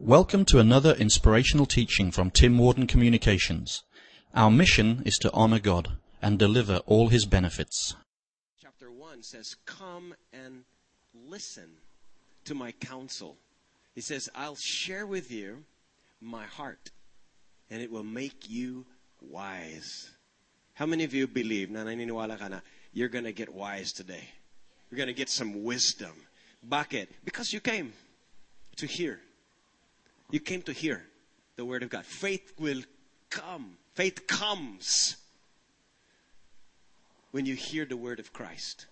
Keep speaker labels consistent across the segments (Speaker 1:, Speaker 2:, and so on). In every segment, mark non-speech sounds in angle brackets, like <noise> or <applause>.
Speaker 1: Welcome to another inspirational teaching from Tim Warden Communications. Our mission is to honor God and deliver all his benefits.
Speaker 2: chapter 1 says, Come and listen to my counsel. He says, I'll share with you my heart, and it will make you wise. How many of you believe na naniniwala ka na you're going to get wise today? You're going to get some wisdom. Bakit? Because you came to hear. You came to hear the word of God. Faith will come. Faith comes when you hear the word of Christ.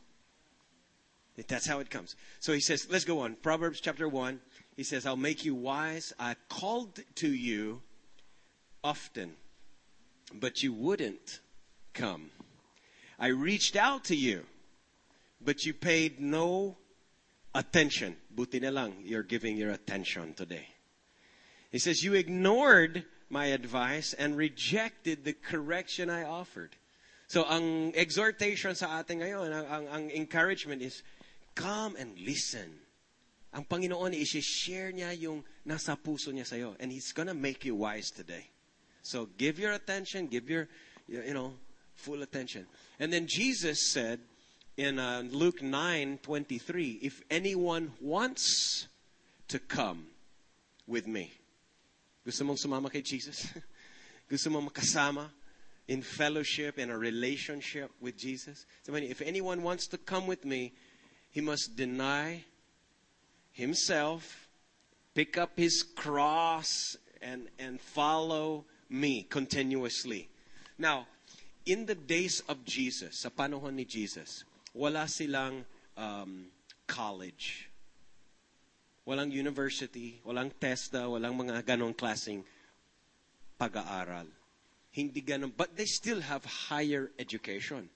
Speaker 2: That's how it comes. So he says, let's go on. Proverbs chapter 1. He says, I'll make you wise. I called to you often, but you wouldn't come. I reached out to you, but you paid no attention. Buti lang, you're giving your attention today. He says, You ignored my advice and rejected the correction I offered. So, ang exhortation sa atin ngayon, ang, ang, ang encouragement is, come and listen. Ang Panginoon, i-share niya yung nasa puso niya sa'yo. And He's gonna make you wise today. So, give your attention, give your, you know, full attention. And then Jesus said in uh, Luke 9 23, if anyone wants to come with me, gusto mong sumama kay Jesus? <laughs> gusto mong makasama in fellowship, in a relationship with Jesus? So if anyone wants to come with me, he must deny himself, pick up his cross, and, and follow me continuously. Now, in the days of Jesus, sa panahon ni Jesus, wala silang um, college. Walang university, walang TESDA, walang mga ganong klaseng pag-aaral. Hindi ganon, but they still have higher education.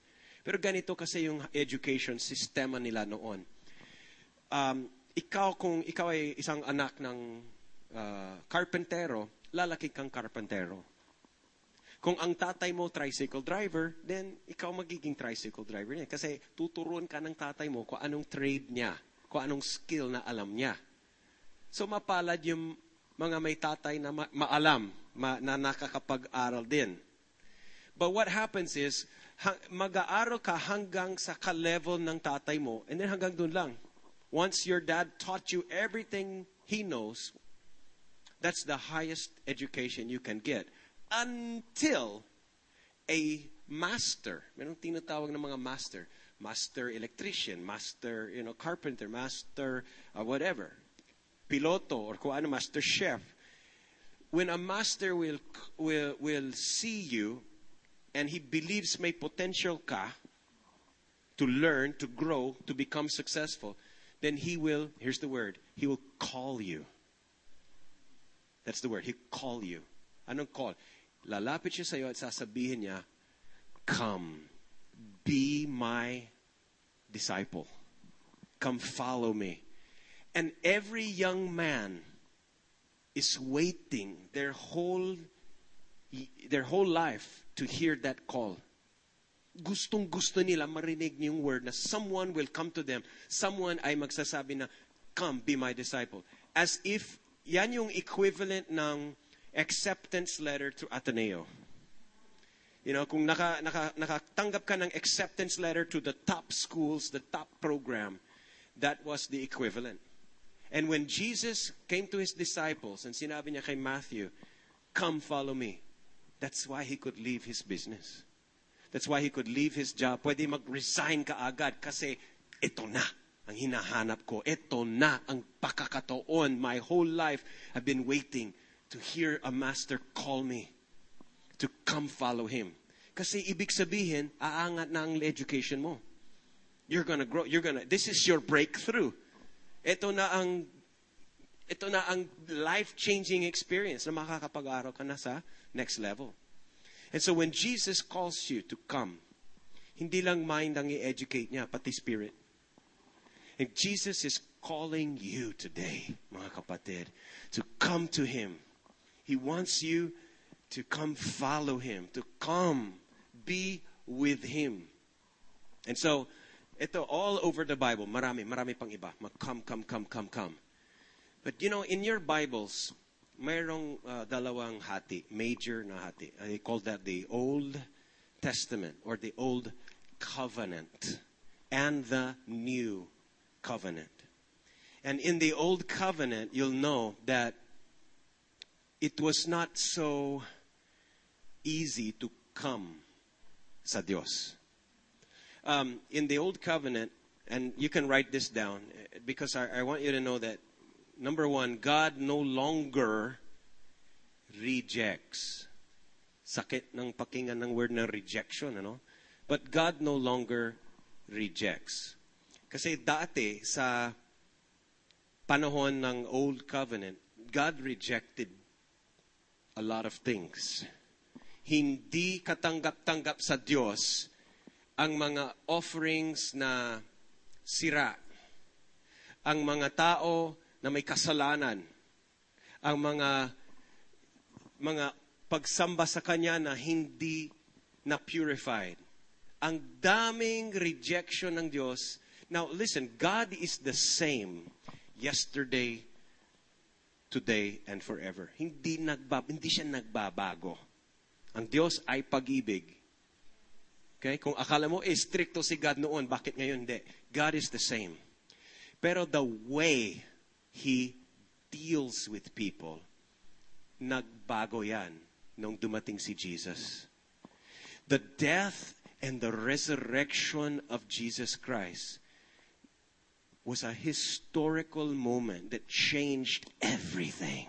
Speaker 2: Pero ganito kasi yung education sistema nila noon. Um, ikaw kung ikaw ay isang anak ng uh, karpentero, lalaki kang karpentero. Kung ang tatay mo tricycle driver, then ikaw magiging tricycle driver niya. Kasi tuturuan ka ng tatay mo kung anong trade niya, kung anong skill na alam niya. So mapalad yung mga may tatay na ma- maalam, ma- na nakakapag-aral din. But what happens is, ha- mag-aaral ka hanggang sa ka-level ng tatay mo, and then hanggang dun lang. Once your dad taught you everything he knows, that's the highest education you can get. Until a master, merong tinatawag ng mga master, master electrician, master, you know, carpenter, master, uh, whatever, piloto, or kung ano, master chef. When a master will, will, will see you, and he believes may potential ka to learn, to grow, to become successful, then he will, here's the word, he will call you. That's the word, he call you. Anong call? Lalapit siya sa'yo at sasabihin niya, Come, be my disciple. Come follow me. And every young man is waiting their whole their whole life to hear that call. Gustong gusto nila marinig yung word na someone will come to them. Someone ay magsasabi na, come, be my disciple. As if yan yung equivalent ng acceptance letter to Ateneo. You know, kung naka, naka, nakatanggap ka ng acceptance letter to the top schools, the top program, that was the equivalent. And when Jesus came to his disciples and sinabi niya kay Matthew, come follow me, that's why he could leave his business. That's why he could leave his job. Pwede mag-resign ka agad kasi ito na ang hinahanap ko. Ito na ang pakakataon. My whole life I've been waiting to hear a master call me to come follow him. Kasi ibig sabihin, aangat na ang education mo. You're gonna grow. You're gonna. This is your breakthrough. Ito na ang ito na ang life-changing experience na makakapag-aral ka na sa next level. And so when Jesus calls you to come, hindi lang mind ang i-educate niya, pati spirit. And Jesus is calling you today, mga kapatid, to come to Him. He wants you to come follow Him, to come be with Him. And so, ito all over the Bible, marami, marami pang iba. Mag come, come, come, come, come. But you know, in your Bibles, mayroong uh, dalawang hati, major na hati. I call that the Old Testament or the Old Covenant and the New Covenant. And in the Old Covenant, you'll know that it was not so easy to come sa Dios. Um, in the Old Covenant, and you can write this down because I, I want you to know that number one, God no longer rejects. Sakit ng pakinggan ng word ng rejection, ano? But God no longer rejects. Kasi dati sa panahon ng Old Covenant, God rejected a lot of things. Hindi katanggap-tanggap sa Diyos ang mga offerings na sira. Ang mga tao na may kasalanan. Ang mga mga pagsamba sa Kanya na hindi na purified. Ang daming rejection ng Diyos. Now listen, God is the same yesterday, today, and forever. Hindi, nagbab hindi siya nagbabago. Ang Diyos ay pag-ibig. Okay? Kung akala mo, eh, stricto si God noon, bakit ngayon hindi? God is the same. Pero the way He deals with people, nagbago yan nung dumating si Jesus. The death and the resurrection of Jesus Christ was a historical moment that changed everything.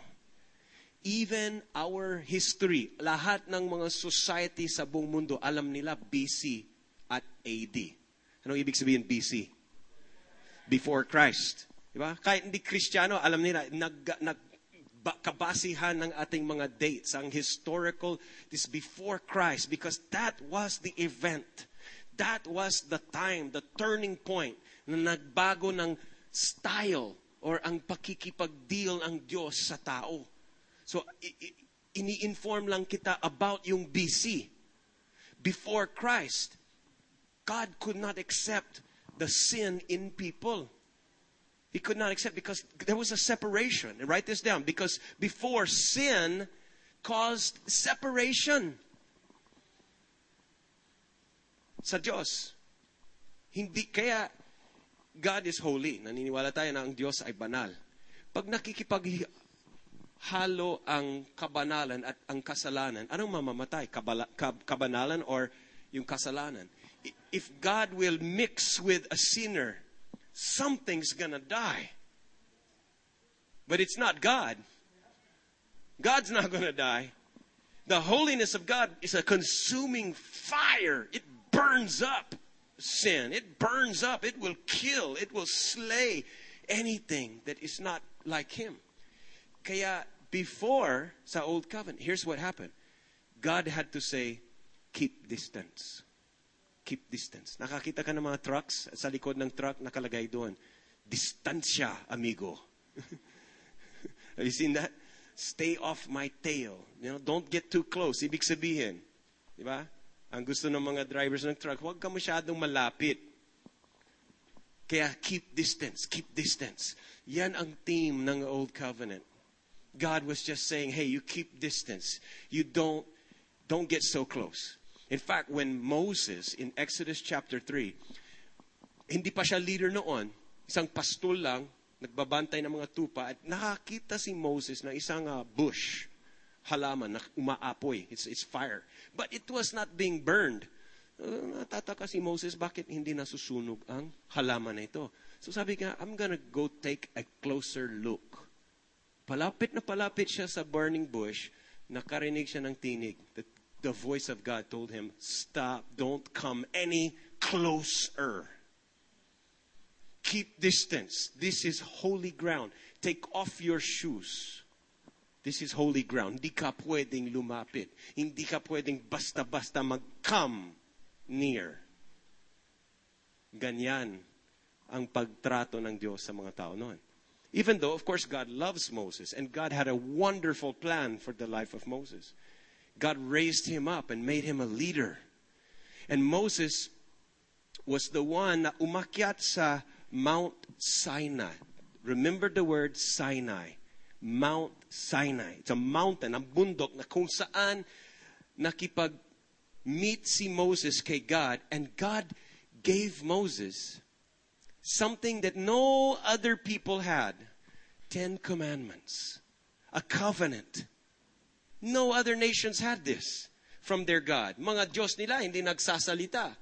Speaker 2: Even our history, lahat ng mga society sa buong mundo, alam nila BC at AD. Anong ibig sabihin BC? Before Christ. Diba? Kahit hindi Kristiyano, alam nila, nag, nag, ba, kabasihan ng ating mga dates, ang historical, this before Christ, because that was the event. That was the time, the turning point na nagbago ng style or ang pakikipag-deal ang Diyos sa tao. So, ini-inform lang kita about yung BC. Before Christ, God could not accept the sin in people. He could not accept because there was a separation. And write this down. Because before sin caused separation sa Diyos. Hindi, kaya God is holy. Naniniwala tayo na ang Diyos ay banal. Pag nakikipaghalo ang kabanalan at ang kasalanan, anong mamamatay? Kabala, kab, kabanalan or yung kasalanan? If God will mix with a sinner, something's gonna die. But it's not God. God's not gonna die. The holiness of God is a consuming fire. It burns up sin. It burns up. It will kill. It will slay anything that is not like Him. Kaya before sa Old Covenant, here's what happened. God had to say, keep distance. Keep distance. Nakakita ka ng mga trucks, sa likod ng truck nakalagay doon, distansya, amigo. <laughs> Have you seen that? Stay off my tail. You know, don't get too close. Ibig sabihin, di ba? Ang gusto ng mga drivers ng truck, huwag ka masyadong malapit. Kaya keep distance, keep distance. Yan ang theme ng Old Covenant. God was just saying, hey, you keep distance. You don't, don't get so close. In fact, when Moses, in Exodus chapter 3, hindi pa siya leader noon, isang pastol lang, nagbabantay ng mga tupa, at nakakita si Moses ng isang uh, bush, halaman na umaapoy. It's, it's fire. But it was not being burned. Uh, natataka si Moses, bakit hindi nasusunog ang halaman na ito? So sabi I'm gonna go take a closer look. Palapit na palapit siya sa burning bush, nakarinig siya ng tinig. The, the voice of God told him, stop, don't come any closer. Keep distance. This is holy ground. Take off your shoes. This is holy ground. Hindi ka pwedeng lumapit. Hindi ka pwedeng basta-basta mag-come near. Ganyan ang pagtrato ng Diyos sa mga tao noon. Even though, of course, God loves Moses and God had a wonderful plan for the life of Moses. God raised him up and made him a leader. And Moses was the one na umakyat sa Mount Sinai. Remember the word Sinai. Mount Sinai. It's a mountain, ang bundok na kung saan nakipag-meet si Moses kay God and God gave Moses something that no other people had. Ten Commandments. A covenant. No other nations had this from their God. Mga Diyos nila hindi nagsasalita.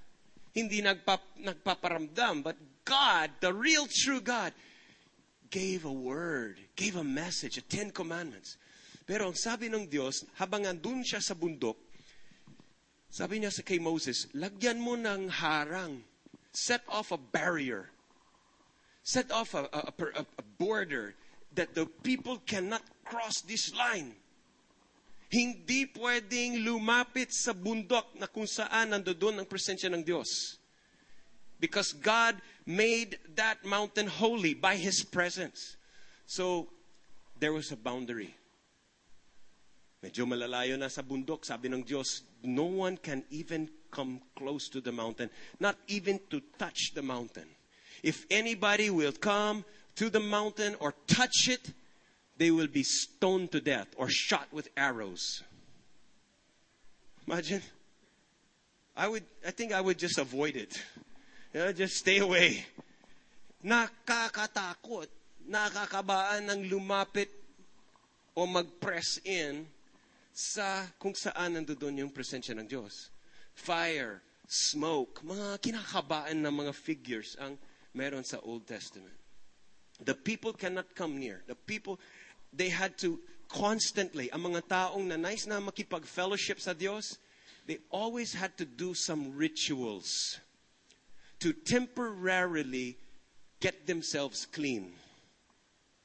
Speaker 2: Hindi nagpa, nagpaparamdam. But God, the real true God, gave a word, gave a message, a Ten Commandments. Pero ang sabi ng Diyos, habang andun siya sa bundok, sabi niya sa kay Moses, lagyan mo ng harang. Set off a barrier. Set off a, a, a, a border that the people cannot cross this line. Hindi pwedeng lumapit sa bundok na kung saan nandoon ang presensya ng Diyos. Because God made that mountain holy by His presence. So, there was a boundary. Medyo malalayo na sa bundok, sabi ng Diyos, no one can even come close to the mountain, not even to touch the mountain. If anybody will come to the mountain or touch it, they will be stoned to death or shot with arrows. Imagine. I would I think I would just avoid it. You know, just stay away. Nakakatakot. Nakakabaan ng lumapit o mag-press in sa kung saan nandoon yung presensya ng Diyos. Fire, smoke, mga kinakabaan ng mga figures ang meron sa Old Testament. The people cannot come near. The people, they had to constantly, ang mga taong na nice na makipag-fellowship sa Diyos, they always had to do some rituals to temporarily get themselves clean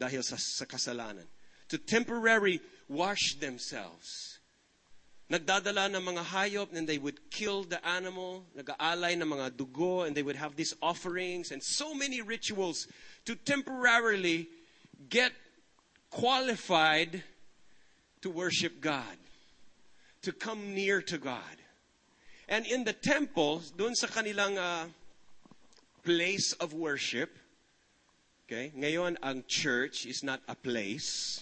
Speaker 2: dahil sa, sa kasalanan. To temporarily wash themselves. Nagdadala ng mga hayop and they would kill the animal, nag-aalay ng mga dugo and they would have these offerings and so many rituals to temporarily get qualified to worship God, to come near to God. And in the temple, dun sa kanilang uh, place of worship, okay, ngayon ang church is not a place,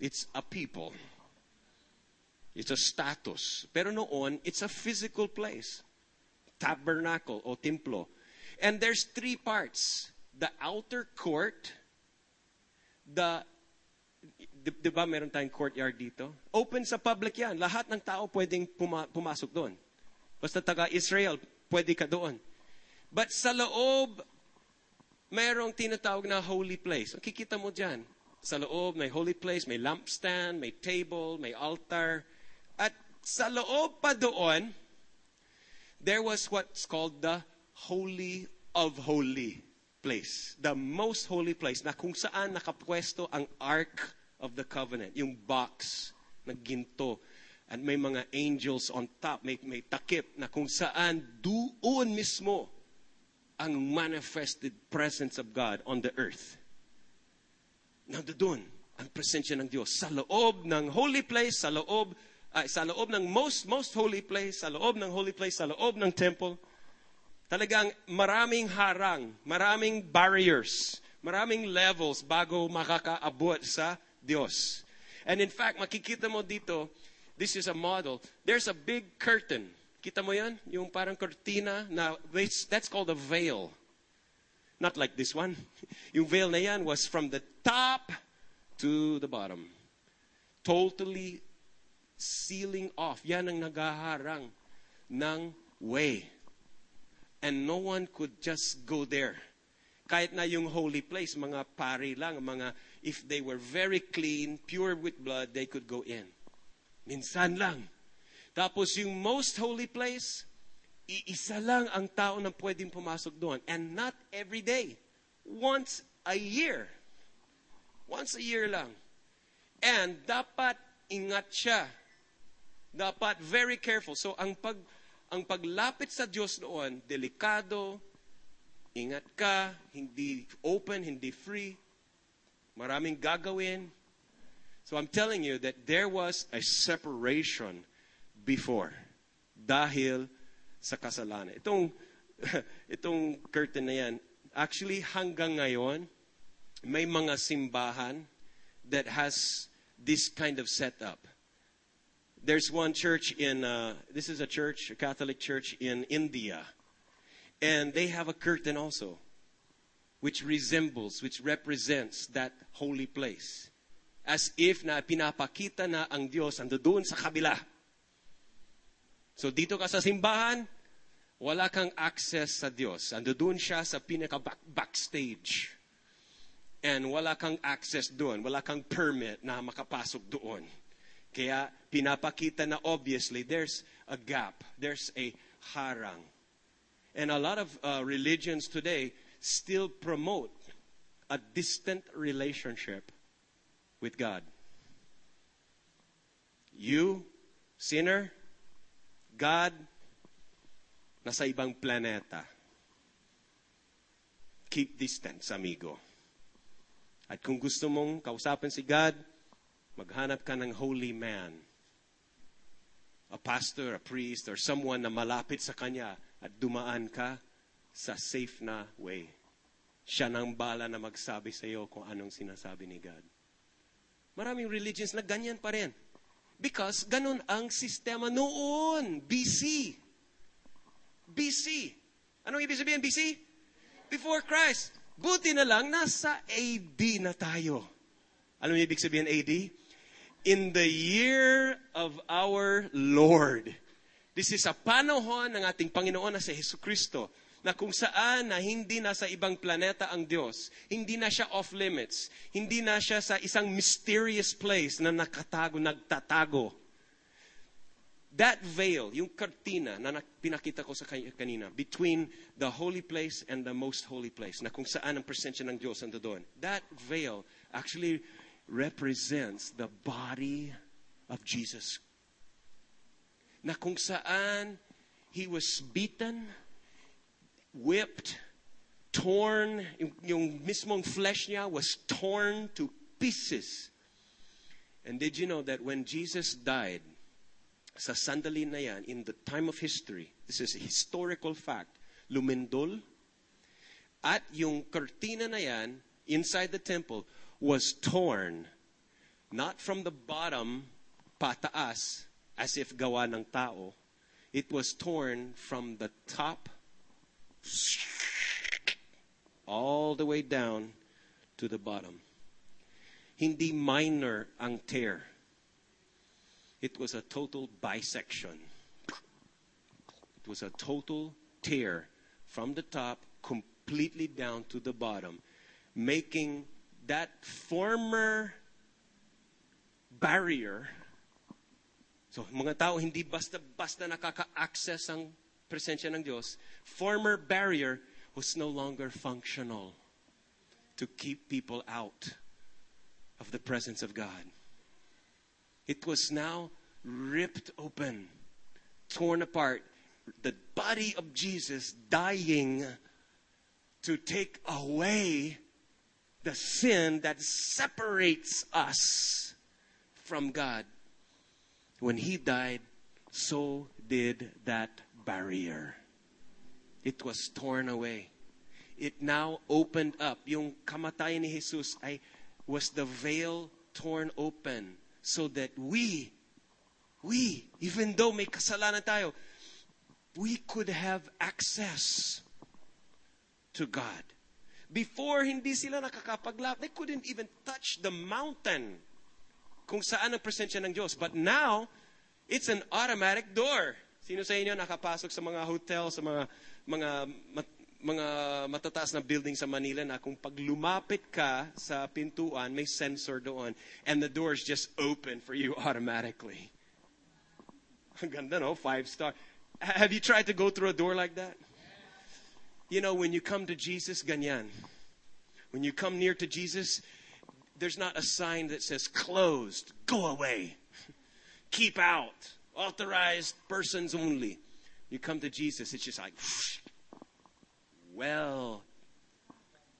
Speaker 2: it's a people. It's a status. Pero noon, it's a physical place. Tabernacle o templo. And there's three parts. The outer court, the di, di ba meron tayong courtyard dito? Open sa public yan. Lahat ng tao pwedeng puma, pumasok doon. Basta taga-Israel, pwede ka doon. But sa loob, merong tinatawag na holy place. Kikita mo dyan. Sa loob, may holy place, may lampstand, may table, may altar. At sa loob pa doon, there was what's called the Holy of Holy place. The most holy place na kung saan nakapwesto ang Ark of the Covenant, yung box na ginto. At may mga angels on top, may, may takip na kung saan doon mismo ang manifested presence of God on the earth. Nandoon ang presensya ng Diyos sa loob ng holy place, sa loob ay, sa loob ng most most holy place, sa loob ng holy place, sa loob ng temple. Talagang maraming harang, maraming barriers, maraming levels bago makakaabot sa Diyos. And in fact, makikita mo dito, this is a model. There's a big curtain. Kita mo yan? Yung parang cortina na, that's called a veil. Not like this one. <laughs> Yung veil na yan was from the top to the bottom. Totally sealing off. Yan ang nagaharang ng way. And no one could just go there. Kahit na yung holy place, mga pari lang, mga, if they were very clean, pure with blood, they could go in. Minsan lang. Tapos yung most holy place, iisa lang ang tao na pwedeng pumasok doon. And not every day. Once a year. Once a year lang. And dapat ingat siya. Dapat very careful. So ang pag ang paglapit sa Diyos noon, delikado, ingat ka, hindi open, hindi free, maraming gagawin. So I'm telling you that there was a separation before dahil sa kasalanan. Itong <laughs> itong curtain na yan, actually hanggang ngayon, may mga simbahan that has this kind of setup. There's one church in, uh, this is a church, a Catholic church in India. And they have a curtain also, which resembles, which represents that holy place. As if na pinapakita na ang Diyos ando doon sa kabila. So dito ka sa simbahan, wala kang access sa Diyos. Ando doon siya sa pinaka backstage. And wala kang access doon. Wala kang permit na makapasok doon. Kaya pinapakita na obviously there's a gap. There's a harang. And a lot of uh, religions today still promote a distant relationship with God. You, sinner, God, nasa ibang planeta. Keep distance, amigo. At kung gusto mong kausapin si God, maghanap ka ng holy man. A pastor, a priest, or someone na malapit sa kanya at dumaan ka sa safe na way. Siya nang bala na magsabi sa iyo kung anong sinasabi ni God. Maraming religions na ganyan pa rin. Because ganun ang sistema noon, BC. BC. Anong ibig sabihin, BC? Before Christ. Buti na lang, nasa AD na tayo. Anong ibig sabihin AD? In the year of our Lord. This is a panahon ng ating Panginoon na si Hesus Kristo na kung saan na hindi na sa ibang planeta ang Diyos, hindi na siya off limits, hindi na siya sa isang mysterious place na nakatago, nagtatago. That veil, yung kartina na pinakita ko sa kanina, between the holy place and the most holy place, na kung saan ang presensya ng Diyos ando doon, that veil actually represents the body of Jesus. Na kung saan He was beaten, whipped, torn, yung, mismong flesh niya was torn to pieces. And did you know that when Jesus died, sa sandali na yan, in the time of history, this is a historical fact, lumindol, at yung cortina na yan, inside the temple, was torn, not from the bottom, pataas, as if gawa ng tao, it was torn from the top all the way down to the bottom. Hindi minor ang tear. It was a total bisection. It was a total tear from the top completely down to the bottom, making that former barrier. So, mga tao hindi basta-basta nakaka-access ang presensya ng Diyos, former barrier was no longer functional to keep people out of the presence of God. It was now ripped open, torn apart. The body of Jesus dying to take away the sin that separates us from God. When he died, so did that barrier. It was torn away. It now opened up. Yung kamatayan ni Jesus ay was the veil torn open so that we, we, even though may kasalanan tayo, we could have access to God. Before, hindi sila nakakapaglap. They couldn't even touch the mountain kung saan ang presensya ng Diyos. But now, it's an automatic door. Sino sa inyo nakapasok sa mga hotel, sa mga mga mat, mga matataas na building sa Manila na kung pag lumapit ka sa pintuan, may sensor doon and the doors just open for you automatically. Ang ganda, no? Five star. Have you tried to go through a door like that? You know, when you come to Jesus, ganyan. When you come near to Jesus, there's not a sign that says closed, go away, keep out authorized persons only. You come to Jesus, it's just like, well,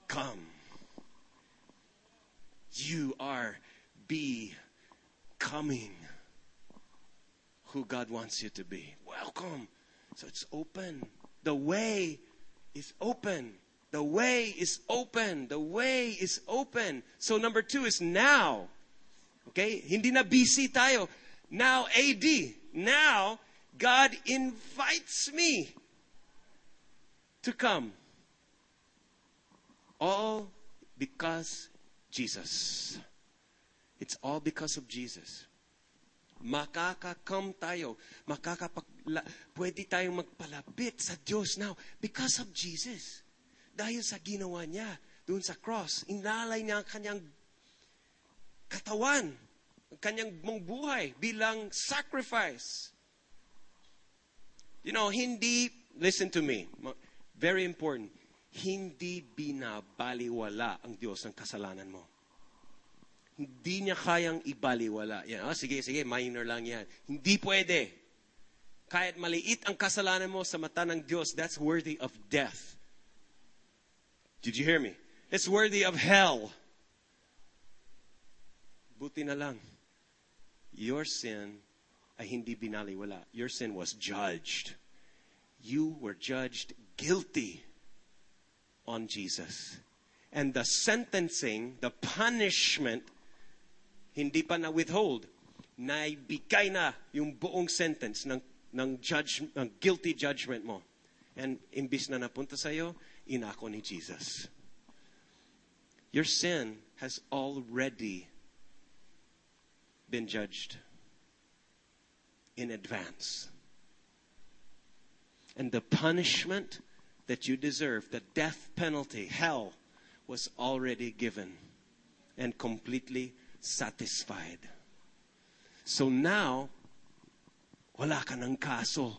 Speaker 2: come. You are becoming who God wants you to be. Welcome. So it's open. The way is open. The way is open. The way is open. So number two is now. Okay? Hindi na BC tayo. Now AD. Now, God invites me to come. All because Jesus. It's all because of Jesus. Makaka-come tayo. Makakapag, pwede tayong magpalapit sa Diyos now because of Jesus. Dahil sa ginawa niya doon sa cross, inalay niya ang kanyang katawan, ang kanyang mong buhay bilang sacrifice. You know, hindi, listen to me, very important, hindi binabaliwala ang Diyos ng kasalanan mo. Hindi niya kayang ibaliwala. Yan, oh, sige, sige, minor lang yan. Hindi pwede. Kahit maliit ang kasalanan mo sa mata ng Diyos, that's worthy of death. Did you hear me? It's worthy of hell. Buti na lang. Your sin ay hindi binaliwala. Your sin was judged. You were judged guilty on Jesus. And the sentencing, the punishment hindi pa na withhold. Naibigay na yung buong sentence ng, ng, judge, ng guilty judgment mo. And imbis na napunta sa'yo, inako ni Jesus. Your sin has already been judged in advance. And the punishment that you deserve, the death penalty, hell, was already given and completely satisfied. So now, wala ka ng kaso.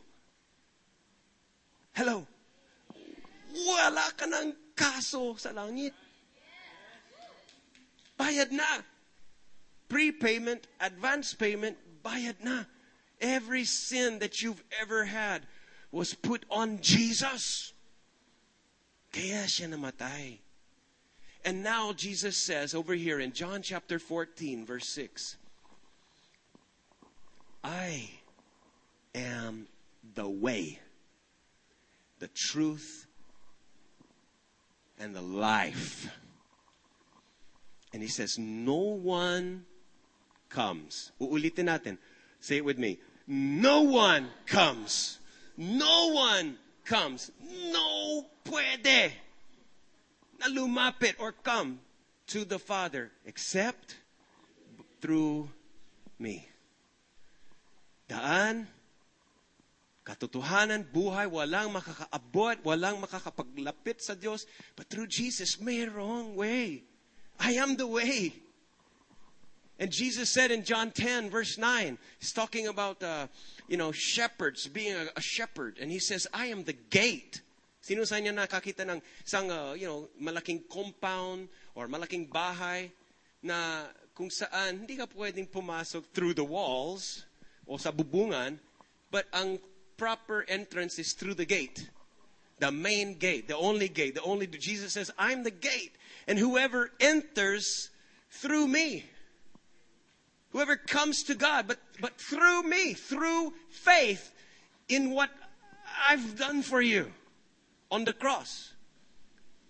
Speaker 2: Hello? Wala ka ng kaso sa langit. Bayad na. Prepayment, advance payment, bayad na. Every sin that you've ever had was put on Jesus. Kaya siya namatay. And now Jesus says over here in John chapter 14, verse 6 I am the way, the truth, and the life. And he says, No one comes. Uulitin natin. Say it with me. No one comes. No one comes. No puede na lumapit or come to the Father except through me. Daan, katotohanan, buhay, walang makakaabot, walang makakapaglapit sa Diyos. But through Jesus, mayroong way. I am the way. And Jesus said in John 10, verse 9, he's talking about, uh, you know, shepherds, being a, a shepherd. And he says, I am the gate. Sino sa inyo nakakita ng isang, uh, you know, malaking compound or malaking bahay na kung saan hindi ka pwedeng pumasok through the walls o sa bubungan, but ang proper entrance is through the gate. The main gate, the only gate, the only, Jesus says, I'm the gate. And whoever enters through me, whoever comes to God, but, but through me, through faith in what I've done for you on the cross,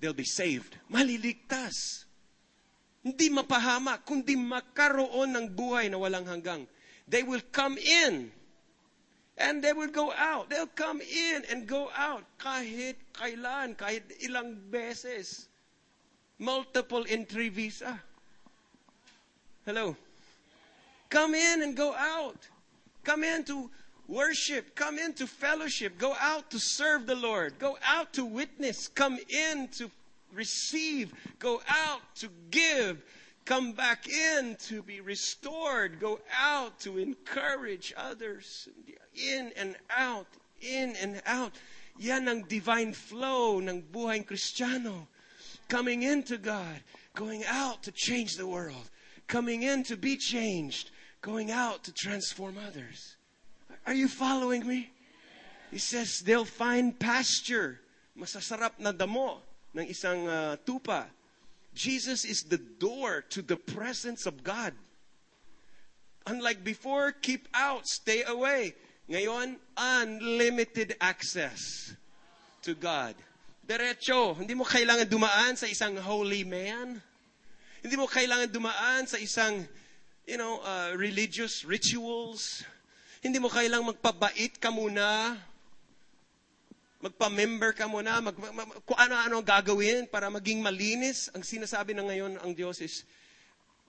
Speaker 2: they'll be saved. Maliligtas. Hindi mapahama, kundi makaroon ng buhay na walang hanggang. They will come in and they will go out. They'll come in and go out kahit kailan, kahit ilang beses. Multiple entry visa. Ah. Hello. Come in and go out. Come in to worship. Come into fellowship. Go out to serve the Lord. Go out to witness. Come in to receive. Go out to give. Come back in to be restored. Go out to encourage others. In and out. In and out. Yan ang divine flow ng buhay Kristiyano. Coming into God. Going out to change the world. Coming in to be changed. Going out to transform others. Are you following me? He says they'll find pasture. Masasarap na damo ng isang uh, tupa. Jesus is the door to the presence of God. Unlike before, keep out, stay away. Ngayon, unlimited access to God. Diretso. Hindi mo kailangan dumaan sa isang holy man. Hindi mo kailangan dumaan sa isang, you know, uh, religious rituals. Hindi mo kailangang magpabait ka muna. Magpa-member ka muna. Mag, mag, kung ano-ano ang gagawin para maging malinis. Ang sinasabi na ngayon ang Diyos is,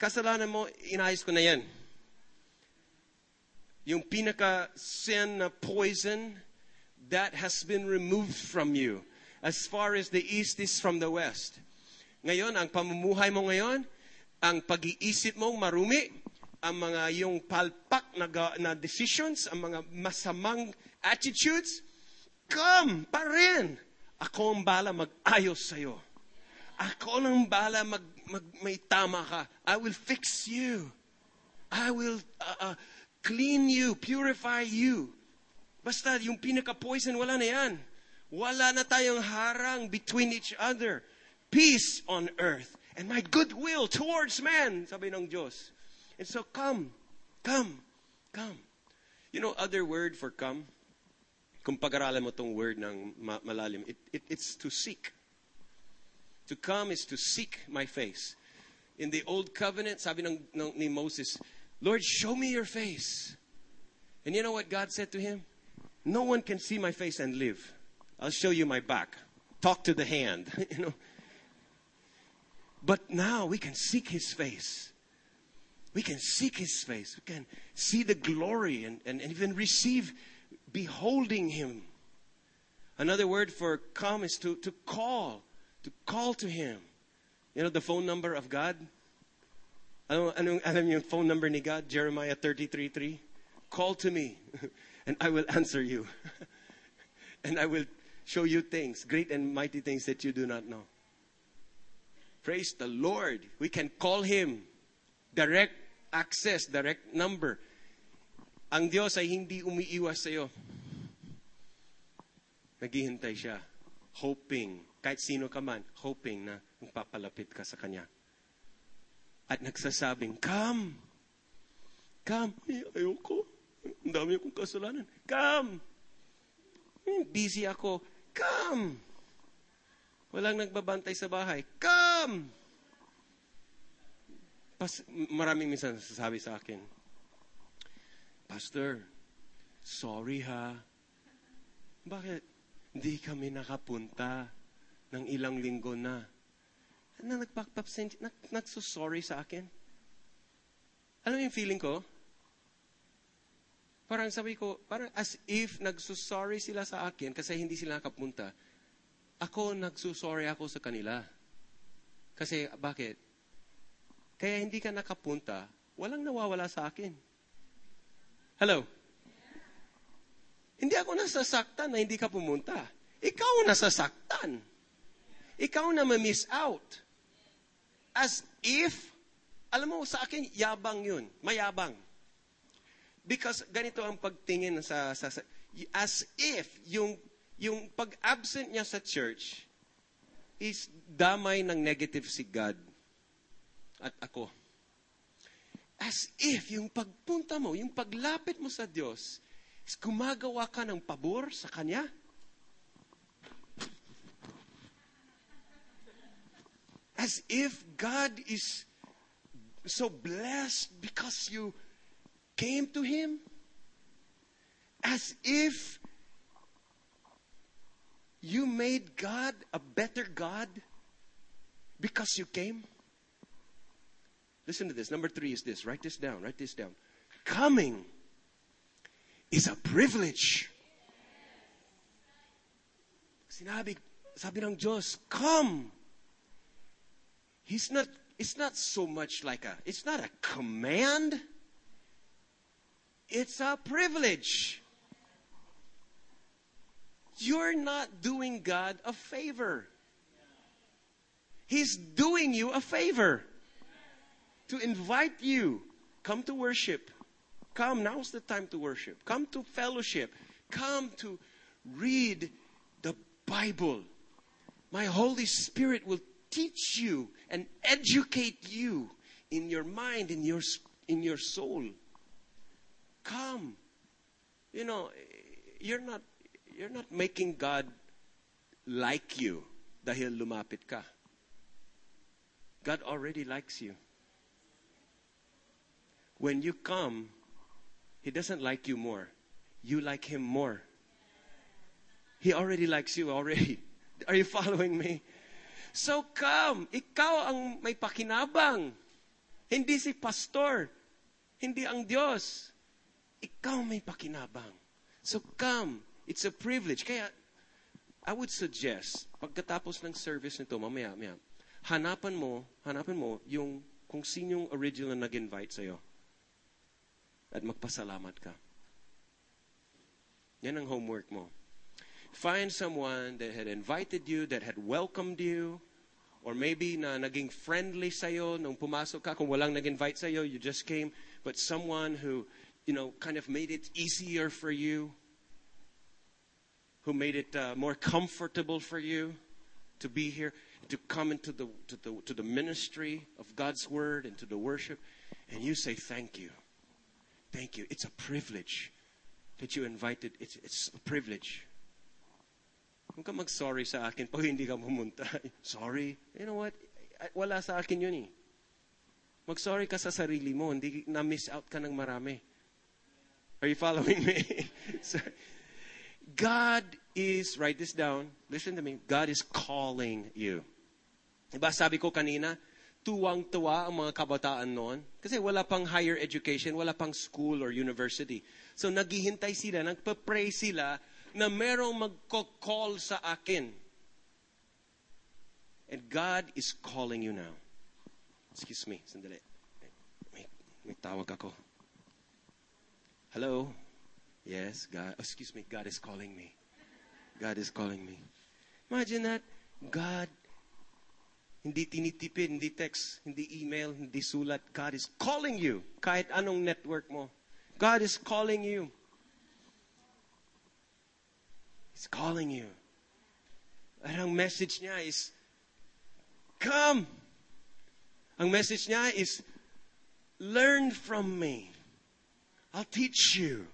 Speaker 2: kasalanan mo, inayos ko na yan. Yung pinaka-sin na poison, that has been removed from you as far as the east is from the west. Ngayon, ang pamumuhay mo ngayon, ang pag-iisip mong marumi, ang mga yung palpak na, na decisions, ang mga masamang attitudes, come pa rin. Ako ang bala mag-ayos sa'yo. Ako ang bala mag, mag, may tama ka. I will fix you. I will uh, uh, clean you, purify you. Basta yung pinaka-poison, wala na yan. Wala na tayong harang between each other. Peace on earth and my goodwill towards man, sabi ng Diyos. And so come, come, come. You know, other word for come, kung pag-aralan mo tong word ng malalim, it, it, it's to seek. To come is to seek my face. In the old covenant, sabi ng, ng, ni Moses, Lord, show me your face. And you know what God said to him? No one can see my face and live. I'll show you my back. Talk to the hand, <laughs> you know. But now we can seek his face. We can seek his face. We can see the glory and, and, and even receive beholding him. Another word for come is to, to call, to call to him. You know the phone number of God? Ano, ano, alam yung phone number ni God? Jeremiah 33.3. Call to me <laughs> and I will answer you. <laughs> and I will show you things, great and mighty things that you do not know. Praise the Lord. We can call Him. Direct access, direct number. Ang Diyos ay hindi umiiwas sa iyo. Naghihintay siya. Hoping, kahit sino ka man, hoping na magpapalapit ka sa Kanya. At nagsasabing, Come! Come! Eh, ayoko. Ang dami akong kasalanan. Come! Eh, busy ako. Come! Walang nagbabantay sa bahay. Come! Pas, maraming minsan sasabi sa akin, Pastor, sorry ha. Bakit? Hindi kami nakapunta ng ilang linggo na. Na nagpapapsend, nag, nagsusorry sa akin. Alam mo yung feeling ko? Parang sabi ko, parang as if nagsusorry sila sa akin kasi hindi sila nakapunta. Ako nagsusorry ako sa kanila. Kasi bakit? Kaya hindi ka nakapunta, walang nawawala sa akin. Hello? Hindi ako nasasaktan na hindi ka pumunta. Ikaw nasasaktan. Ikaw na ma-miss out. As if, alam mo, sa akin, yabang yun. Mayabang. Because ganito ang pagtingin sa, sa, sa as if yung yung pag-absent niya sa church is damay ng negative si God at ako. As if yung pagpunta mo, yung paglapit mo sa Diyos, is gumagawa ka ng pabor sa Kanya. As if God is so blessed because you came to him as if you made God a better God because you came? Listen to this. Number three is this. Write this down. Write this down. Coming is a privilege. Sinabi, sabi ng Diyos, come. He's not, it's not so much like a, it's not a command. It's a privilege. You're not doing God a favor. He's doing you a favor to invite you. Come to worship. Come, now's the time to worship. Come to fellowship. Come to read the Bible. My Holy Spirit will teach you and educate you in your mind, in your, in your soul. Come. You know, you're not, you're not making God like you dahil lumapit ka. God already likes you. When you come, He doesn't like you more. You like Him more. He already likes you already. <laughs> Are you following me? So come, ikaw ang may pakinabang. Hindi si pastor. Hindi ang Diyos. Ikaw may pakinabang. So come. It's a privilege. Kaya, I would suggest, pagkatapos ng service nito, mamaya, mamaya, hanapan mo, hanapan mo yung kung sinong original na nag-invite sa'yo. At magpasalamat ka. Yan ang homework mo. Find someone that had invited you, that had welcomed you, or maybe na naging friendly sa'yo nung pumasok ka. Kung walang nag-invite sa'yo, you just came. But someone who, you know, kind of made it easier for you, who made it uh, more comfortable for you to be here, to come into the, to, the, to the ministry of God's Word and to the worship. And you say, Thank you. Thank you. It's a privilege that you invited. It's, it's a privilege. Huwag ka mag-sorry sa akin pag hindi ka pumunta. <laughs> Sorry. You know what? Wala sa akin yun eh. Mag-sorry ka sa sarili mo. Hindi na-miss out ka ng marami. Are you following me? <laughs> God is, write this down, listen to me, God is calling you. Diba sabi ko kanina, tuwang-tuwa ang mga kabataan noon. Kasi wala pang higher education, wala pang school or university. So naghihintay sila, nagpa-pray sila na merong magko-call sa akin. And God is calling you now. Excuse me, sandali. May, may tawag ako. Hello? Yes, God. Oh, excuse me, God is calling me. God is calling me. Imagine that. God, hindi tinitipid, hindi text, hindi email, hindi sulat. God is calling you. Kahit anong network mo. God is calling you. He's calling you. At ang message niya is, come. Ang message niya is, learn from me. I'll teach you.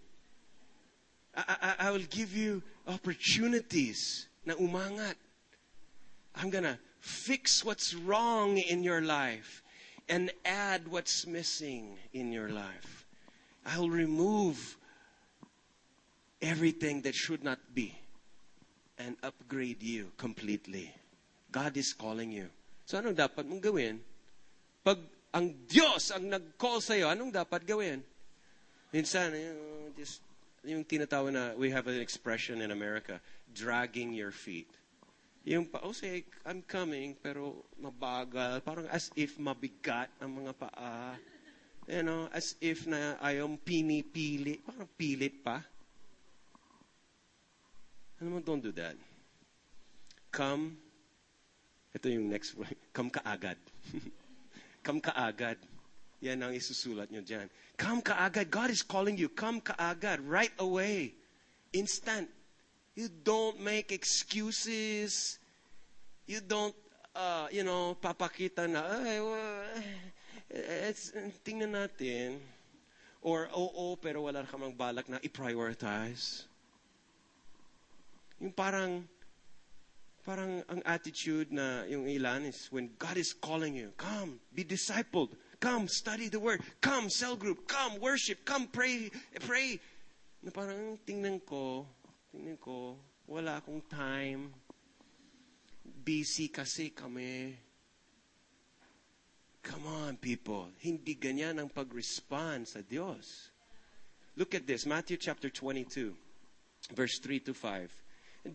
Speaker 2: I, I, I will give you opportunities na umangat. I'm gonna fix what's wrong in your life and add what's missing in your life. I'll remove everything that should not be and upgrade you completely. God is calling you. So anong dapat mong gawin? Pag ang Diyos ang nag-call sa'yo, anong dapat gawin? Minsan, you just, yung tinatawag na, we have an expression in America, dragging your feet. Yung pa, oh, say, I'm coming, pero mabagal. Parang as if mabigat ang mga paa. You know, as if na ayaw pinipili. Parang pilit pa. Ano mo, don't do that. Come. Ito yung next one. <laughs> Come kaagad. <laughs> Come kaagad. Yan ang isusulat nyo dyan. Come kaagad. God is calling you. Come kaagad. Right away. Instant. You don't make excuses. You don't, uh, you know, papakita na, ay, well, it's, tingnan natin. Or, oo, pero wala ka mang balak na i-prioritize. Yung parang, parang ang attitude na yung ilan is when God is calling you, come, be discipled, come, study the word, come, cell group, come, worship, come, pray, pray. Na parang tingnan ko, tingnan ko, wala akong time. Busy kasi kami. Come on, people. Hindi ganyan ang pag-respond sa Diyos. Look at this, Matthew chapter 22, verse 3 to 5.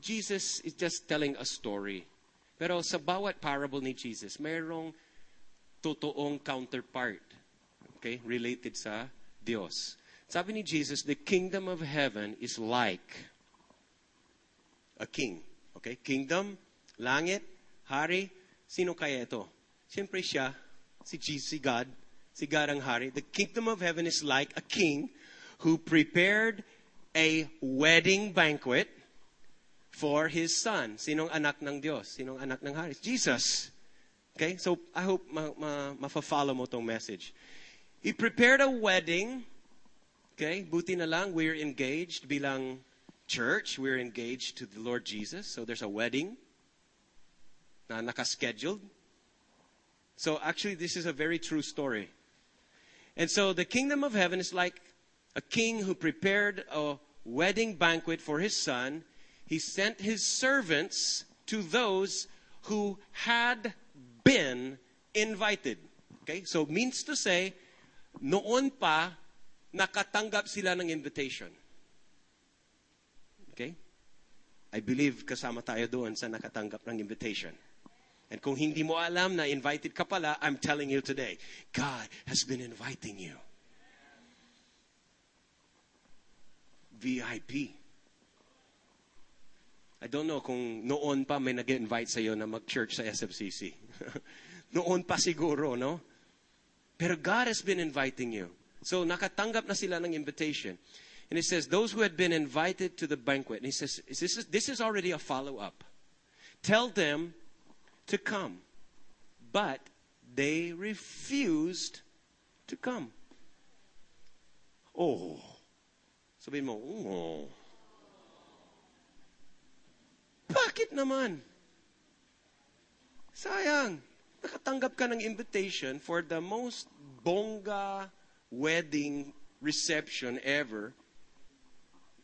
Speaker 2: Jesus is just telling a story. Pero sa bawat parable ni Jesus, mayroong totoong counterpart. Okay? Related sa Diyos. Sabi ni Jesus, the kingdom of heaven is like a king. Okay? Kingdom, langit, hari. Sino kaya ito? Siyempre siya, si Jesus, si God, si God ang hari. The kingdom of heaven is like a king who prepared a wedding banquet for his son. Sinong anak ng Diyos? Sinong anak ng hari? Jesus. Okay? So, I hope ma, ma, ma-follow mo tong message. He prepared a wedding. Okay? Buti na lang, we're engaged bilang church. We're engaged to the Lord Jesus. So, there's a wedding. na nakascheduled. So actually, this is a very true story. And so the kingdom of heaven is like a king who prepared a wedding banquet for his son. He sent his servants to those who had been invited. Okay? So means to say, noon pa, nakatanggap sila ng invitation. Okay? I believe kasama tayo doon sa nakatanggap ng invitation. And kung hindi mo alam na invited ka pala, I'm telling you today, God has been inviting you. VIP. I don't know kung noon pa may nag-invite sa'yo na mag-church sa SFCC. <laughs> noon pa siguro, no? Pero God has been inviting you. So nakatanggap na sila ng invitation. And it says, those who had been invited to the banquet. And he says, this is, this is already a follow-up. Tell them to come. But they refused to come. Oh. Sabihin mo, oh. Bakit naman? Sayang. Nakatanggap ka ng invitation for the most bongga wedding reception ever.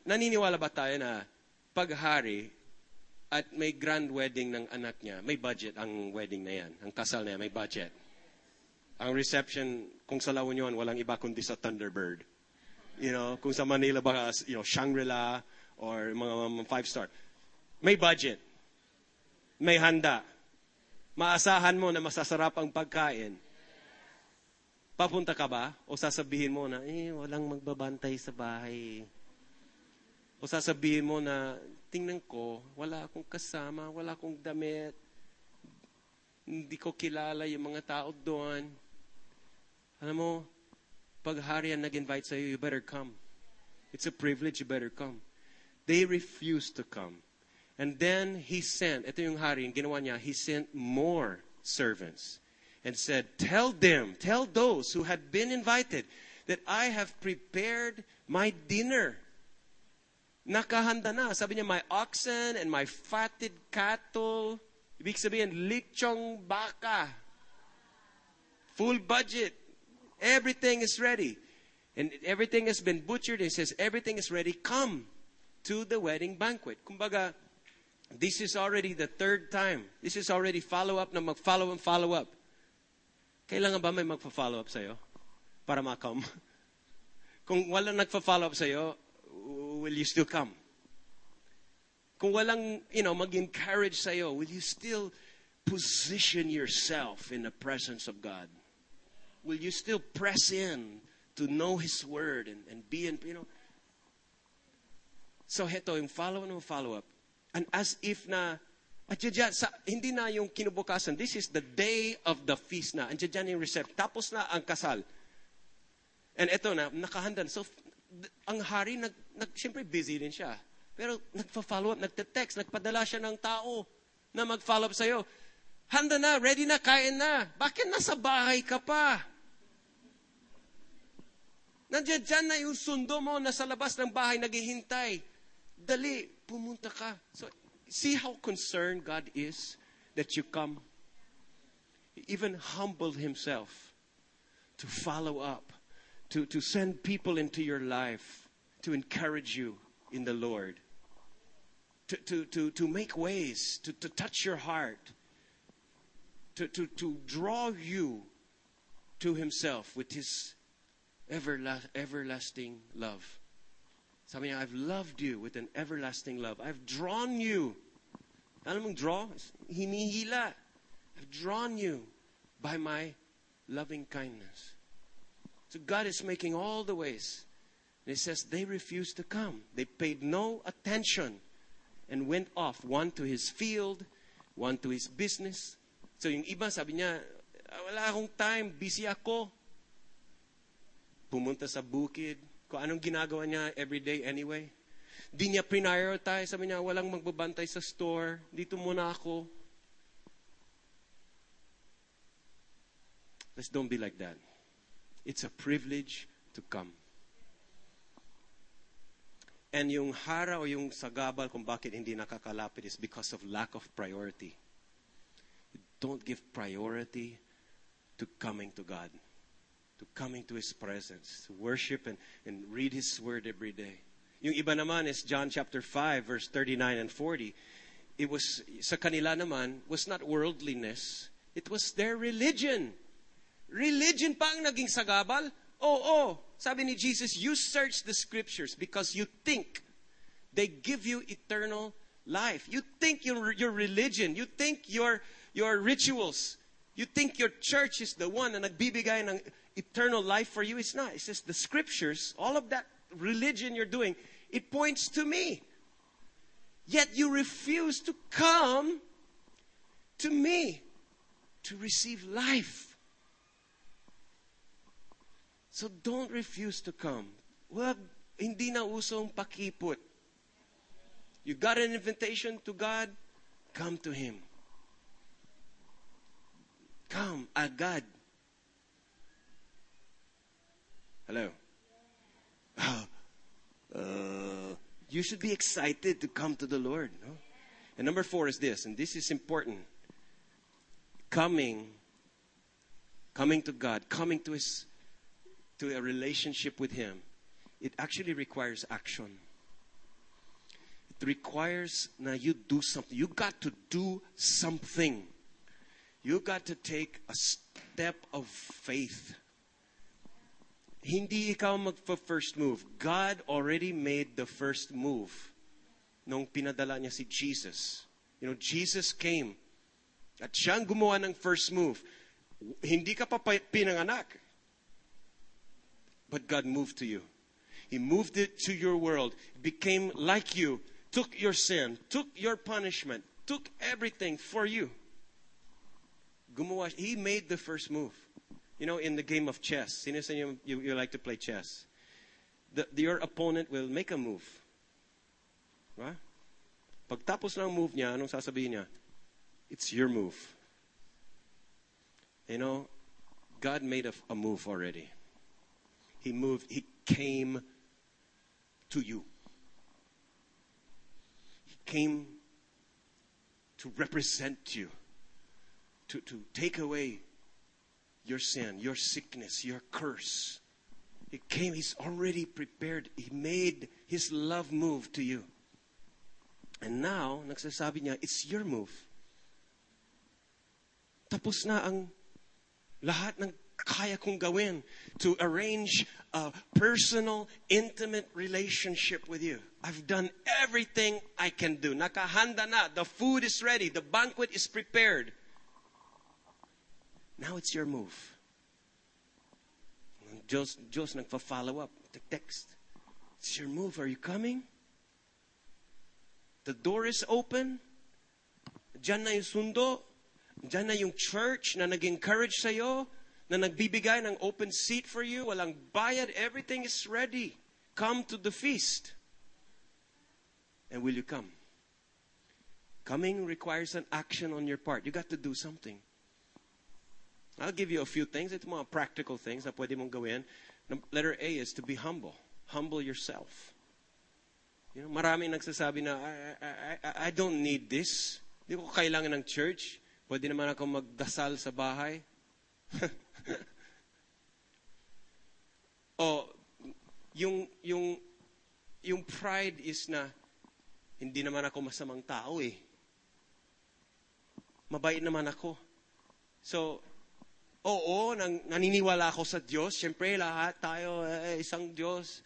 Speaker 2: Naniniwala ba tayo na paghari at may grand wedding ng anak niya, may budget ang wedding na yan. Ang kasal na yan, may budget. Ang reception, kung sa La Union, walang iba kundi sa Thunderbird. You know, kung sa Manila ba, you know, Shangri-La or mga, mga five-star. May budget. May handa. Maasahan mo na masasarap ang pagkain. Papunta ka ba? O sasabihin mo na, eh, walang magbabantay sa bahay. O sasabihin mo na, tingnan ko, wala akong kasama, wala akong damit. Hindi ko kilala yung mga tao doon. Alam mo, pag harian nag-invite sa'yo, you better come. It's a privilege, you better come. They refused to come. And then he sent, ito yung hari, yung ginawa niya, he sent more servants and said, Tell them, tell those who had been invited that I have prepared my dinner. Nakahanda na. Sabi niya, my oxen and my fatted cattle. Ibig sabihin, lichong baka. Full budget. Everything is ready. And everything has been butchered. He says, everything is ready. Come to the wedding banquet. Kumbaga, this is already the third time. This is already follow-up na mag-follow and follow-up. Kailangan ba may magpa-follow up sa'yo? Para ma-come? <laughs> Kung walang nagpa-follow up sa'yo, will you still come? Kung walang, you know, mag-encourage sa'yo, will you still position yourself in the presence of God? Will you still press in to know His Word and, and be in, you know? So, heto, yung follow and follow up. And as if na, at dyan, sa, hindi na yung kinubukasan. This is the day of the feast na. Andiyan dyan yung recept. Tapos na ang kasal. And ito na, nakahandan. So, ang hari, nag, nag, siyempre busy din siya. Pero nagpa-follow up, nagte-text, nagpadala siya ng tao na mag-follow up sa'yo. Handa na, ready na, kain na. Bakit nasa bahay ka pa? Nandiyan dyan na yung sundo mo, nasa labas ng bahay, naghihintay. Dali, pumunta ka. So, see how concerned God is that you come? He even humbled himself to follow up, to, to send people into your life, to encourage you in the Lord, to, to, to, to make ways, to, to touch your heart, to, to, to draw you to himself with his everla- everlasting love. Sabi niya, I've loved you with an everlasting love. I've drawn you. Alam mong draw? Hinihila. I've drawn you by my loving kindness. So God is making all the ways. And He says they refused to come. They paid no attention and went off, one to his field, one to his business. So yung iba sabi niya, ah, wala akong time, busy ako. Pumunta sa bukid, kung anong ginagawa niya everyday anyway. Di niya prioritize. Sabi niya, walang magbabantay sa store. Dito muna ako. Let's don't be like that. It's a privilege to come. And yung hara o yung sagabal kung bakit hindi nakakalapit is because of lack of priority. You don't give priority to coming to God, to coming to His presence, to worship and, and read His Word every day. Yung iba naman is John chapter 5, verse 39 and 40. It was, sa kanila naman, was not worldliness. It was their religion. Religion pa ang naging sagabal? Oo, oh, sabi ni Jesus, you search the scriptures because you think they give you eternal life. You think your, your religion, you think your, your rituals, you think your church is the one na nagbibigay ng eternal life for you. It's not. It's just the scriptures, all of that religion you're doing, it points to me. Yet you refuse to come to me to receive life. So don't refuse to come. Hindi na usong pakipot. You got an invitation to God, come to Him. Come, agad. Hello. Uh, uh, you should be excited to come to the Lord. No? And number four is this, and this is important. Coming, coming to God, coming to His, to a relationship with Him, it actually requires action. It requires now you do something. You got to do something. You got to take a step of faith. Hindi ikaw mag-first move. God already made the first move nung pinadala niya si Jesus. You know, Jesus came at siyang gumawa ng first move. Hindi ka pa pinanganak. But God moved to you. He moved it to your world. became like you. Took your sin. Took your punishment. Took everything for you. Gumawa, he made the first move. You know, in the game of chess, sino sa you, you, like to play chess? The, your opponent will make a move. Right? Pagtapos ng move niya, anong sasabihin niya? It's your move. You know, God made a, a move already. He moved, He came to you. He came to represent you, to, to take away your sin, your sickness, your curse. He came, He's already prepared. He made His love move to you. And now, nagsasabi niya, it's your move. Tapos na ang lahat ng kaya kong gawin to arrange a personal, intimate relationship with you. I've done everything I can do. Nakahanda na. The food is ready. The banquet is prepared. Now it's your move. Diyos, Diyos nagpa-follow up. The text. It's your move. Are you coming? The door is open. Diyan na yung sundo. Diyan na yung church na nag-encourage sa'yo, na nagbibigay ng open seat for you. Walang bayad. Everything is ready. Come to the feast. And will you come? Coming requires an action on your part. You got to do something. I'll give you a few things. Ito mga practical things na pwede mong gawin. Letter A is to be humble. Humble yourself. You know, marami nagsasabi na, I, I, I, I don't need this. Hindi ko kailangan ng church. Pwede naman ako magdasal sa bahay. <laughs> <laughs> o, yung, yung, yung pride is na, hindi naman ako masamang tao eh. Mabait naman ako. So, Oo, nang, naniniwala ako sa Diyos. Siyempre, lahat tayo, eh, isang Diyos.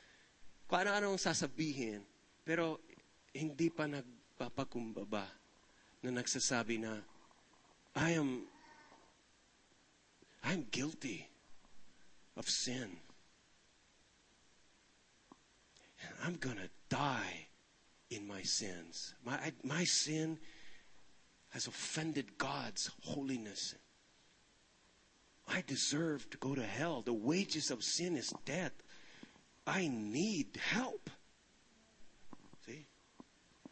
Speaker 2: Kung ano-anong sasabihin. Pero, hindi pa nagpapakumbaba na nagsasabi na, I am, I'm guilty of sin. And I'm gonna die in my sins. My, my sin has offended God's holiness I deserve to go to hell. The wages of sin is death. I need help. See?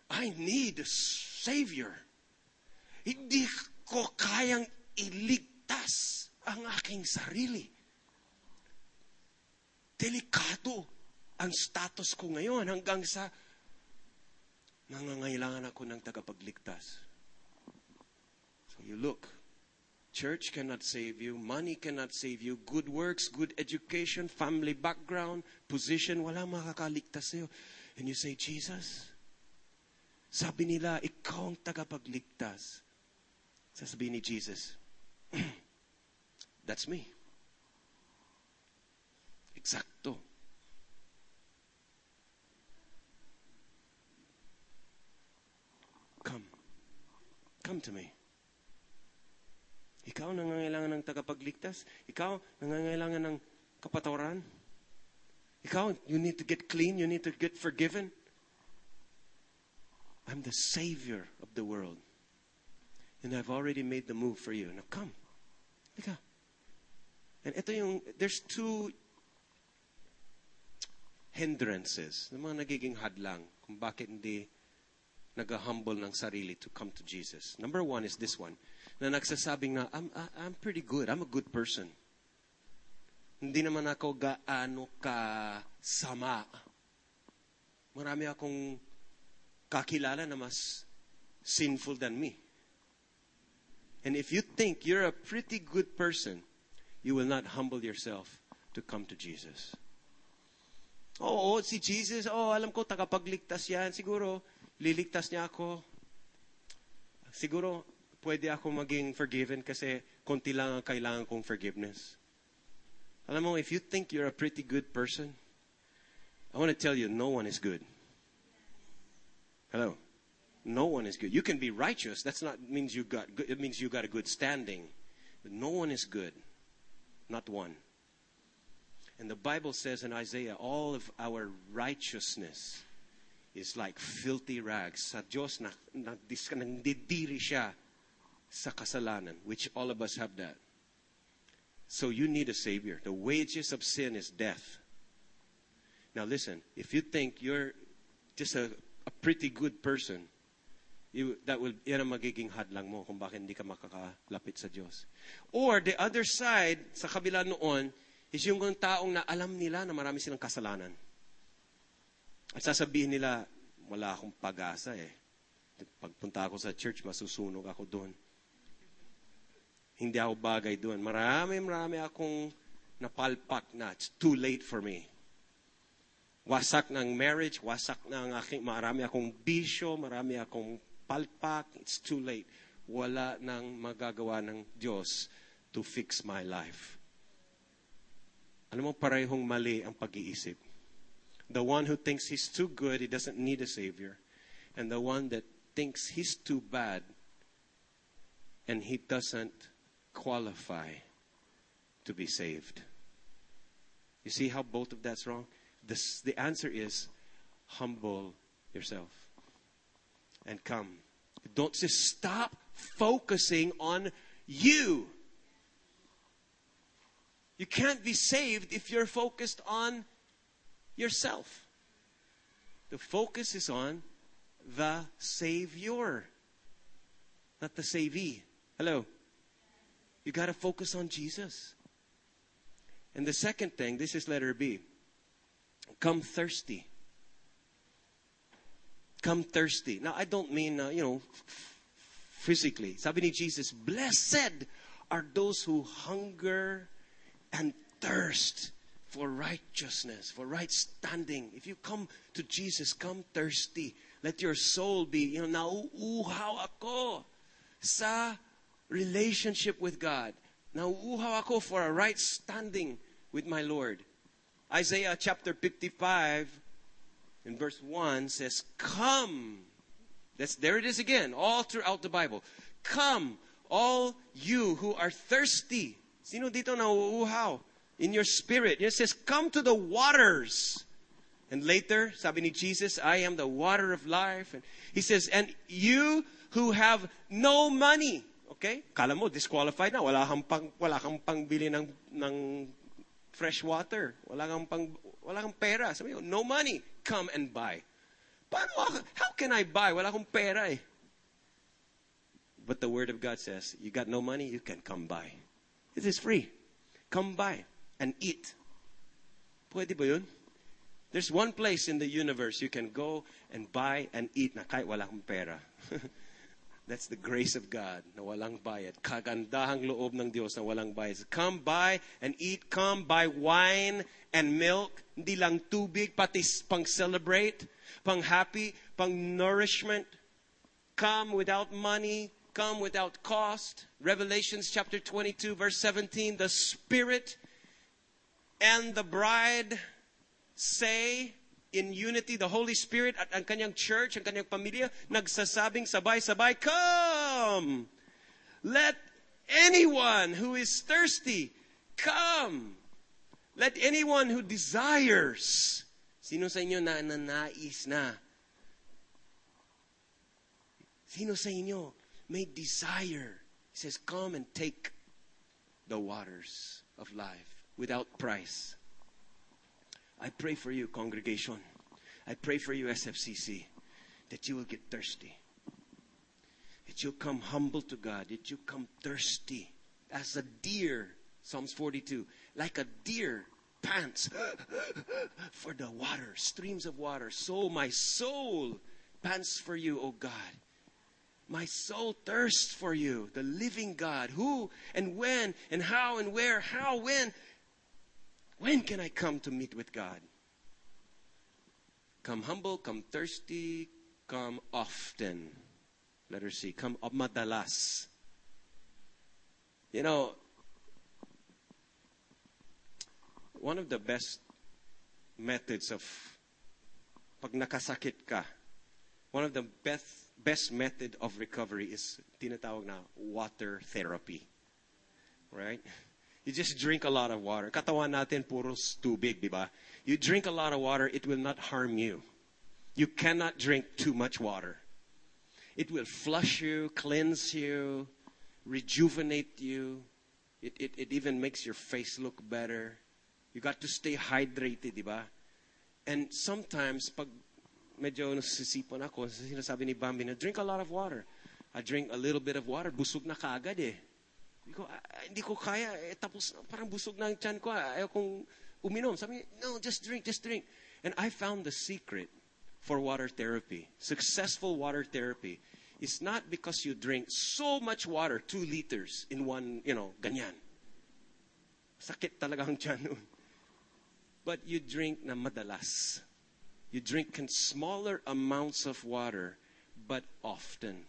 Speaker 2: I need a Savior. Hindi ko kayang iligtas ang aking sarili. Delikado ang status ko ngayon hanggang sa nangangailangan ako ng tagapagligtas. So you look Church cannot save you. Money cannot save you. Good works, good education, family background, position, wala makakaligtas sa'yo. And you say, Jesus, sabi nila, ikaw ang tagapagligtas. Sasabihin ni Jesus, <clears throat> that's me. Exacto. Come. Come to me. Ikaw nangangailangan ng tagapagligtas. Ikaw nangangailangan ng kapatawaran. Ikaw, you need to get clean. You need to get forgiven. I'm the Savior of the world. And I've already made the move for you. Now come. Ika. And ito yung, there's two hindrances, ng mga nagiging hadlang kung bakit hindi nag-humble ng sarili to come to Jesus. Number one is this one, na nagsasabing na, I'm, I'm pretty good, I'm a good person. Hindi naman ako gaano ka sama. Marami akong kakilala na mas sinful than me. And if you think you're a pretty good person, you will not humble yourself to come to Jesus. Oo, si Jesus, oh, alam ko, tagapagligtas yan. Siguro, liligtas niya ako. Siguro, pwede ako maging forgiven kasi konti lang ang kailangan kong forgiveness. Alam mo, if you think you're a pretty good person, I want to tell you, no one is good. Hello? No one is good. You can be righteous. That's not means you got good. It means you got a good standing. But no one is good. Not one. And the Bible says in Isaiah, all of our righteousness is like filthy rags. Sa Diyos, na, na, nandidiri siya sa kasalanan, which all of us have that. So you need a Savior. The wages of sin is death. Now listen, if you think you're just a, a pretty good person, that will, yan ang magiging hadlang mo kung bakit hindi ka makakalapit sa Diyos. Or the other side, sa kabila noon, is yung mga taong na alam nila na marami silang kasalanan. At sasabihin nila, wala akong pag-asa eh. Pagpunta ako sa church, masusunog ako doon. Hindi ako bagay doon. Marami, marami akong napalpak na. It's too late for me. Wasak ng marriage, wasak ng aking, marami akong bisyo, marami akong palpak. It's too late. Wala nang magagawa ng Diyos to fix my life. Alam mo, parehong mali ang pag-iisip. The one who thinks he's too good, he doesn't need a Savior. And the one that thinks he's too bad and he doesn't qualify to be saved. You see how both of that's wrong? This, the answer is humble yourself and come. Don't just stop focusing on you. You can't be saved if you're focused on yourself. The focus is on the Savior, not the Savee. Hello. You got to focus on Jesus. And the second thing, this is letter B. Come thirsty. Come thirsty. Now, I don't mean, uh, you know, physically. Sabi ni Jesus, blessed are those who hunger and thirst for righteousness, for right standing. If you come to Jesus, come thirsty. Let your soul be, you know, nauuhaw ako sa relationship with God. Nauuhaw ako for a right standing with my Lord. Isaiah chapter 55 in verse 1 says, Come. That's, there it is again, all throughout the Bible. Come, all you who are thirsty. Sino dito nauuhaw? In your spirit. It says, Come to the waters. And later, sabi ni Jesus, I am the water of life. And he says, And you who have no money. Okay? Kala mo, disqualified na. Wala kang, pang, wala kang pangbili ng, ng fresh water. Wala kang, pang, wala kang pera. Sabi mo, no money. Come and buy. Paano ako? How can I buy? Wala akong pera eh. But the Word of God says, you got no money, you can come buy. It is free. Come buy and eat. Pwede ba yun? There's one place in the universe you can go and buy and eat na kahit wala kang pera. <laughs> That's the grace of God na walang bayad. Kagandahang loob ng Diyos na walang bayad. Come buy and eat. Come buy wine and milk. Hindi lang tubig, pati pang celebrate, pang happy, pang nourishment. Come without money. Come without cost. Revelations chapter 22 verse 17. The Spirit and the bride say in unity, the Holy Spirit at ang kanyang church, ang kanyang pamilya, nagsasabing sabay-sabay, Come! Let anyone who is thirsty come. Let anyone who desires. Sino sa inyo na nanais na? Sino sa inyo may desire? He says, Come and take the waters of life without price. I pray for you, congregation. I pray for you, SFCC, that you will get thirsty. That you'll come humble to God. That you come thirsty as a deer, Psalms 42, like a deer pants <laughs> for the water, streams of water. So my soul pants for you, O God. My soul thirsts for you, the living God. Who and when and how and where? How, when? When can I come to meet with God? Come humble, come thirsty, come often. Let Letter C. Come madalas. You know, one of the best methods of pag nakasakit ka, one of the best best method of recovery is tinatawag na water therapy. Right? You just drink a lot of water. Katawan natin puros tubig, di ba? You drink a lot of water, it will not harm you. You cannot drink too much water. It will flush you, cleanse you, rejuvenate you. It, it, it even makes your face look better. You got to stay hydrated, di ba? And sometimes, pag medyo nasisipan ako, sinasabi ni Bambi na, drink a lot of water. I drink a little bit of water, busog na kaagad eh. Hindi ko, ah, hindi ko kaya, eh, tapos parang busog na ang tiyan ko, ah, ayaw kong uminom. Sabi no, just drink, just drink. And I found the secret for water therapy. Successful water therapy is not because you drink so much water, two liters in one, you know, ganyan. Sakit talaga ang tiyan nun. But you drink na madalas. You drink in smaller amounts of water, but often.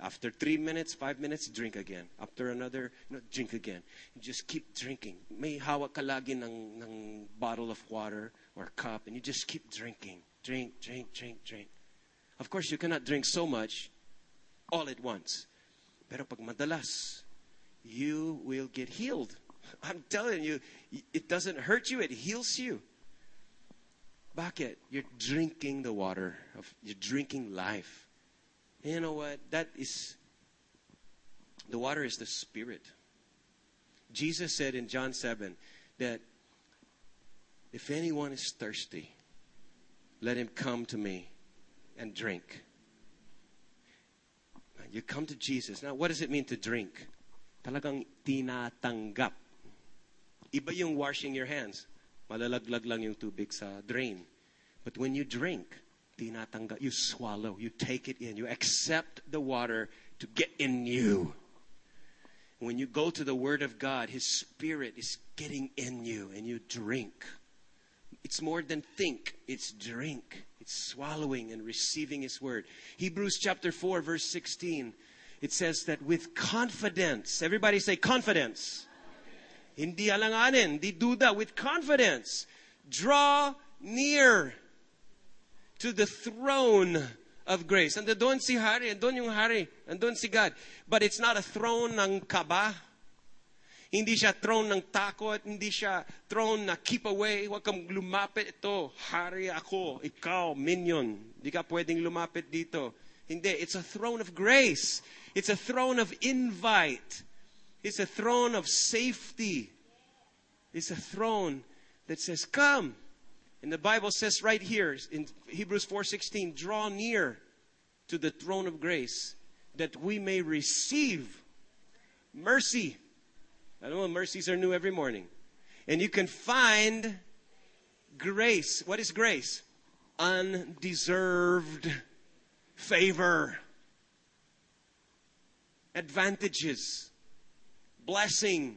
Speaker 2: After three minutes, five minutes, drink again. After another, you know, drink again. And just keep drinking. May hawak ka lagi ng, ng bottle of water or cup, and you just keep drinking. Drink, drink, drink, drink. Of course, you cannot drink so much all at once. Pero pag madalas, you will get healed. <laughs> I'm telling you, it doesn't hurt you, it heals you. Bakit? You're drinking the water of, you're drinking life. You know what? That is, the water is the Spirit. Jesus said in John 7 that if anyone is thirsty, let him come to me and drink. You come to Jesus. Now, what does it mean to drink? Talagang tinatanggap. Iba yung washing your hands. Malalaglag lang yung tubig sa drain. But when you drink, tinatanggal. You swallow, you take it in, you accept the water to get in you. When you go to the Word of God, His Spirit is getting in you and you drink. It's more than think, it's drink. It's swallowing and receiving His Word. Hebrews chapter 4, verse 16, it says that with confidence, everybody say confidence. Hindi alanganin, hindi duda, with confidence, draw near to the throne of grace. And doon si Hari, doon yung Hari, and doon si God. But it's not a throne ng kaba. Hindi siya throne ng takot, hindi siya throne na keep away, huwag kang lumapit ito. Hari ako, ikaw, minion. Hindi ka pwedeng lumapit dito. Hindi, it's a throne of grace. It's a throne of invite. It's a throne of safety. It's a throne that says, come. And the Bible says right here in Hebrews 4:16, draw near to the throne of grace that we may receive mercy. I don't know mercies are new every morning. And you can find grace. What is grace? Undeserved favor. advantages, blessing,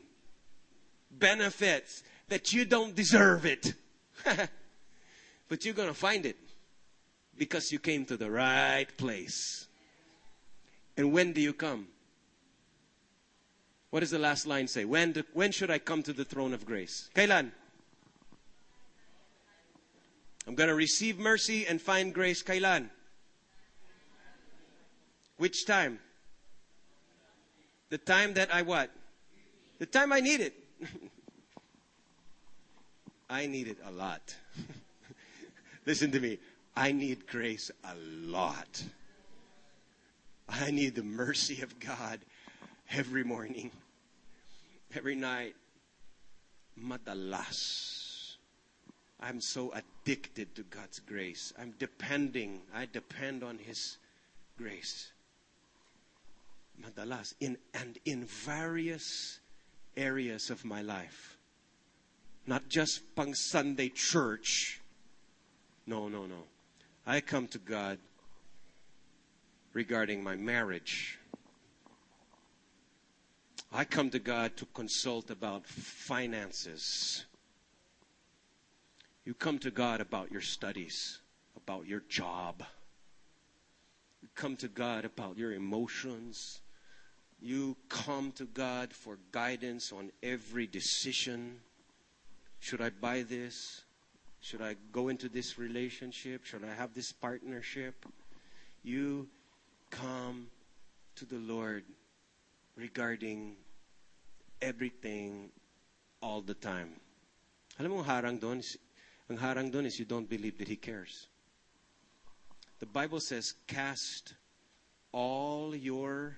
Speaker 2: benefits that you don't deserve it. <laughs> but you're going to find it because you came to the right place. And when do you come? What does the last line say? When, do, when should I come to the throne of grace? Kailan? I'm going to receive mercy and find grace. Kailan? Which time? The time that I what? The time I need it. <laughs> I need it a lot. <laughs> Listen to me. I need grace a lot. I need the mercy of God every morning, every night. Madalas. I'm so addicted to God's grace. I'm depending. I depend on His grace. Madalas. In, and in various areas of my life. Not just pang Sunday church. No, no, no. I come to God regarding my marriage. I come to God to consult about finances. You come to God about your studies, about your job. You come to God about your emotions. You come to God for guidance on every decision. Should I buy this? Should I go into this relationship? Should I have this partnership? You come to the Lord regarding everything all the time. Alam mo, harang doon ang harang doon is you don't believe that He cares. The Bible says, cast all your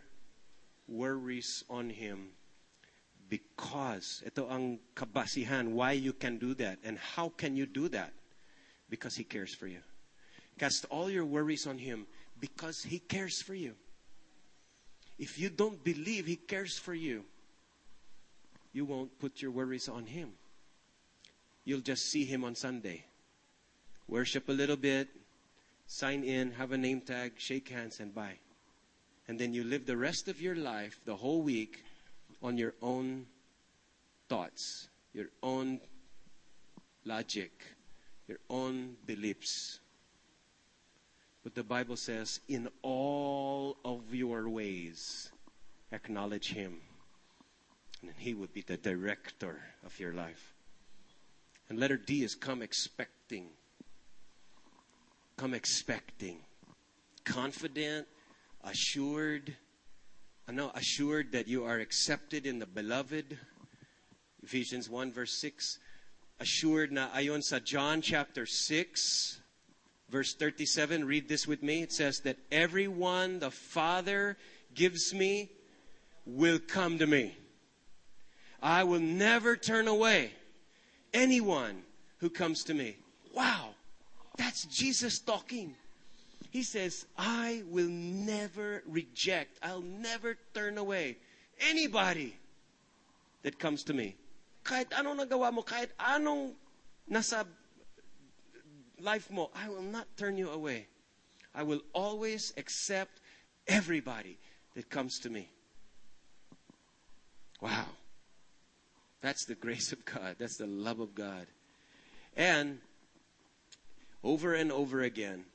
Speaker 2: worries on Him because ito ang kabasihan why you can do that and how can you do that? Because he cares for you. Cast all your worries on him because he cares for you. If you don't believe he cares for you you won't put your worries on him. You'll just see him on sunday. Worship a little bit sign in have a name tag shake hands and bye. And then you live the rest of your life the whole week on your own thoughts, your own logic, your own beliefs. But the Bible says, in all of your ways, acknowledge Him. And He would be the director of your life. And letter D is come expecting. Come expecting. Confident, assured, know, assured that you are accepted in the beloved. Ephesians 1 verse 6. Assured na ayon sa John chapter 6 verse 37. Read this with me. It says that everyone the Father gives me will come to me. I will never turn away anyone who comes to me. Wow. That's Jesus talking. He says, I will never reject, I'll never turn away anybody that comes to me. Kahit anong nagawa mo, kahit anong nasa life mo, I will not turn you away. I will always accept everybody that comes to me. Wow. That's the grace of God. That's the love of God. And over and over again,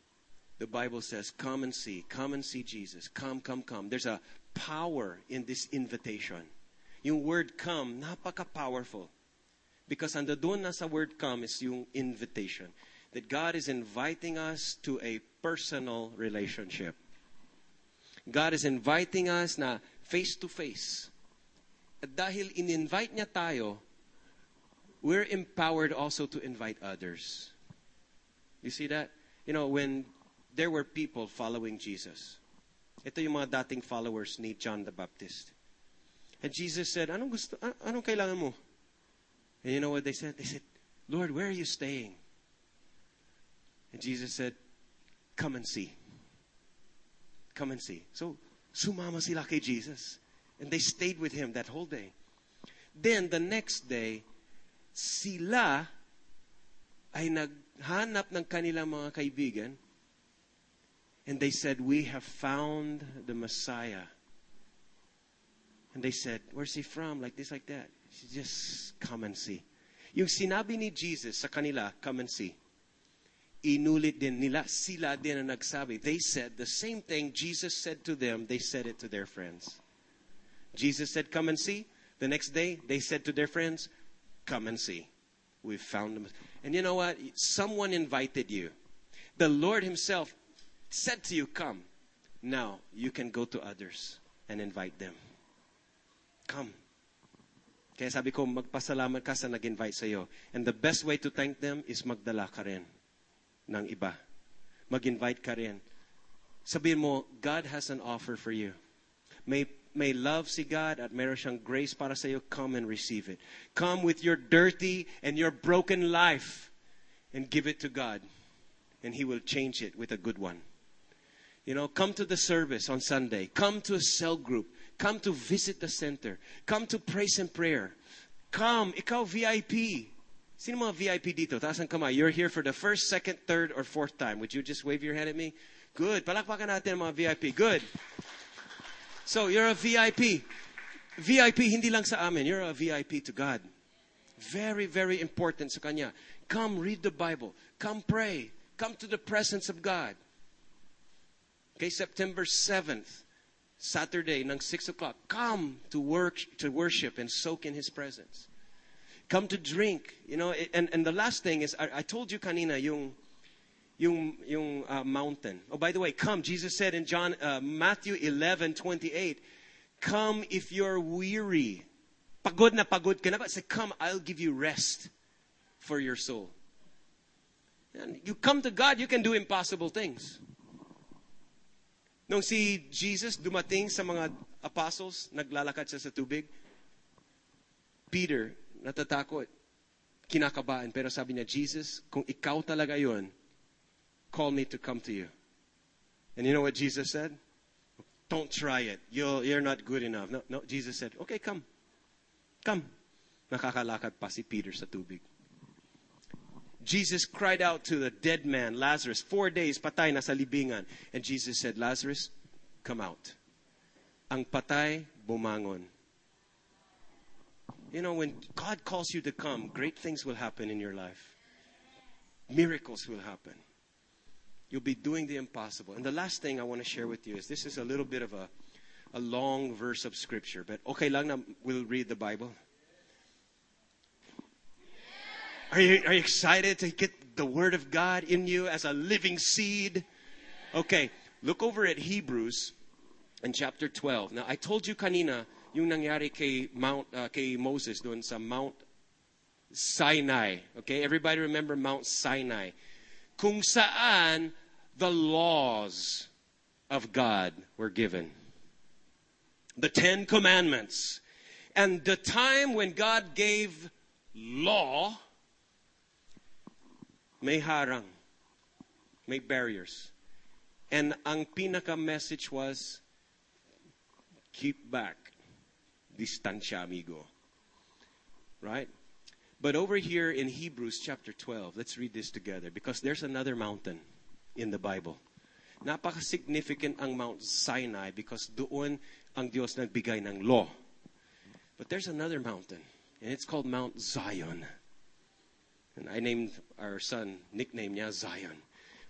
Speaker 2: the Bible says, Come and see, come and see Jesus. Come, come, come. There's a power in this invitation. Yung word come, napaka-powerful. Because ando doon na sa word come is yung invitation. That God is inviting us to a personal relationship. God is inviting us na face to face. At dahil in-invite niya tayo, we're empowered also to invite others. You see that? You know, when there were people following Jesus. Ito yung mga dating followers ni John the Baptist. And Jesus said, anong gusto, anong kailangan mo? And you know what they said? They said, Lord, where are you staying? And Jesus said, come and see. Come and see. So, sumama sila kay Jesus. And they stayed with him that whole day. Then, the next day, sila ay naghanap ng kanilang mga kaibigan and they said, We have found the Messiah. And they said, Where's he from? Like this, like that. She Just come and see. Yung sinabi ni Jesus sa kanila, come and see. Inulit din nila, sila din ang nagsabi. They said the same thing Jesus said to them, they said it to their friends. Jesus said, come and see. The next day, they said to their friends, come and see. We've found them. And you know what? Someone invited you. The Lord Himself said to you, come. Now, you can go to others and invite them. Come. Kaya sabi ko, magpasalamat ka sa nag-invite sa'yo. And the best way to thank them is magdala ka rin ng iba. Mag-invite ka rin. Sabihin mo, God has an offer for you. May, may love si God at meron siyang grace para sa'yo. Come and receive it. Come with your dirty and your broken life and give it to God. And He will change it with a good one. You know, come to the service on Sunday. Come to a cell group. Come to visit the center. Come to praise and prayer. Come, ikaw VIP. Sino mga VIP dito? Taas ang kamay. You're here for the first, second, third, or fourth time. Would you just wave your hand at me? Good. Palakpakan natin mga VIP. Good. So, you're a VIP. VIP hindi lang sa amin. You're a VIP to God. Very, very important sa Kanya. Come read the Bible. Come pray. Come to the presence of God. Okay, September 7th, Saturday, ng 6 o'clock. Come to work, to worship and soak in His presence. Come to drink. You know, and, and the last thing is, I, I told you kanina, yung, yung, yung uh, mountain. Oh, by the way, come. Jesus said in John, uh, Matthew 11, 28, come if you're weary. Pagod na pagod ka na ba? Say, come, I'll give you rest for your soul. And you come to God, you can do impossible things. Nung si Jesus dumating sa mga apostles, naglalakad siya sa tubig, Peter, natatakot, kinakabahan, pero sabi niya, Jesus, kung ikaw talaga yon, call me to come to you. And you know what Jesus said? Don't try it. You're, you're not good enough. No, no, Jesus said, okay, come. Come. Nakakalakad pa si Peter sa tubig. Jesus cried out to the dead man, Lazarus, four days, patay na sa libingan. And Jesus said, Lazarus, come out. Ang patay, bumangon. You know, when God calls you to come, great things will happen in your life. Miracles will happen. You'll be doing the impossible. And the last thing I want to share with you is this is a little bit of a, a long verse of scripture, but okay lang na we'll read the Bible. Are you, are you excited to get the Word of God in you as a living seed? Okay, look over at Hebrews in chapter 12. Now, I told you kanina, yung nangyari kay, Mount, uh, kay Moses doon sa Mount Sinai. Okay, everybody remember Mount Sinai. Kung saan the laws of God were given. The Ten Commandments. And the time when God gave law, may harang, may barriers. And ang pinaka message was, keep back, distancia amigo. Right? But over here in Hebrews chapter 12, let's read this together because there's another mountain in the Bible. Napaka-significant ang Mount Sinai because doon ang Diyos nagbigay ng law. But there's another mountain, and it's called Mount Zion. And I named our son, nickname niya Zion.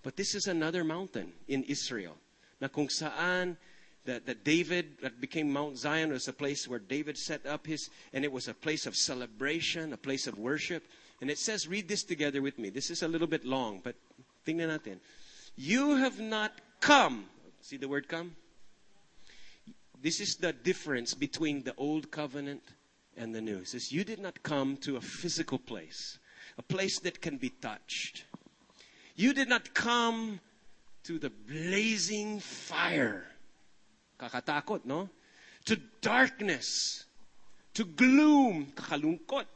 Speaker 2: But this is another mountain in Israel na kung saan that, that David, that became Mount Zion, was a place where David set up his, and it was a place of celebration, a place of worship. And it says, read this together with me. This is a little bit long, but tingnan natin. You have not come. See the word come? This is the difference between the old covenant and the new. It says, You did not come to a physical place, a place that can be touched. You did not come to the blazing fire. Kakatakot, no? To darkness, to gloom, kakalungkot.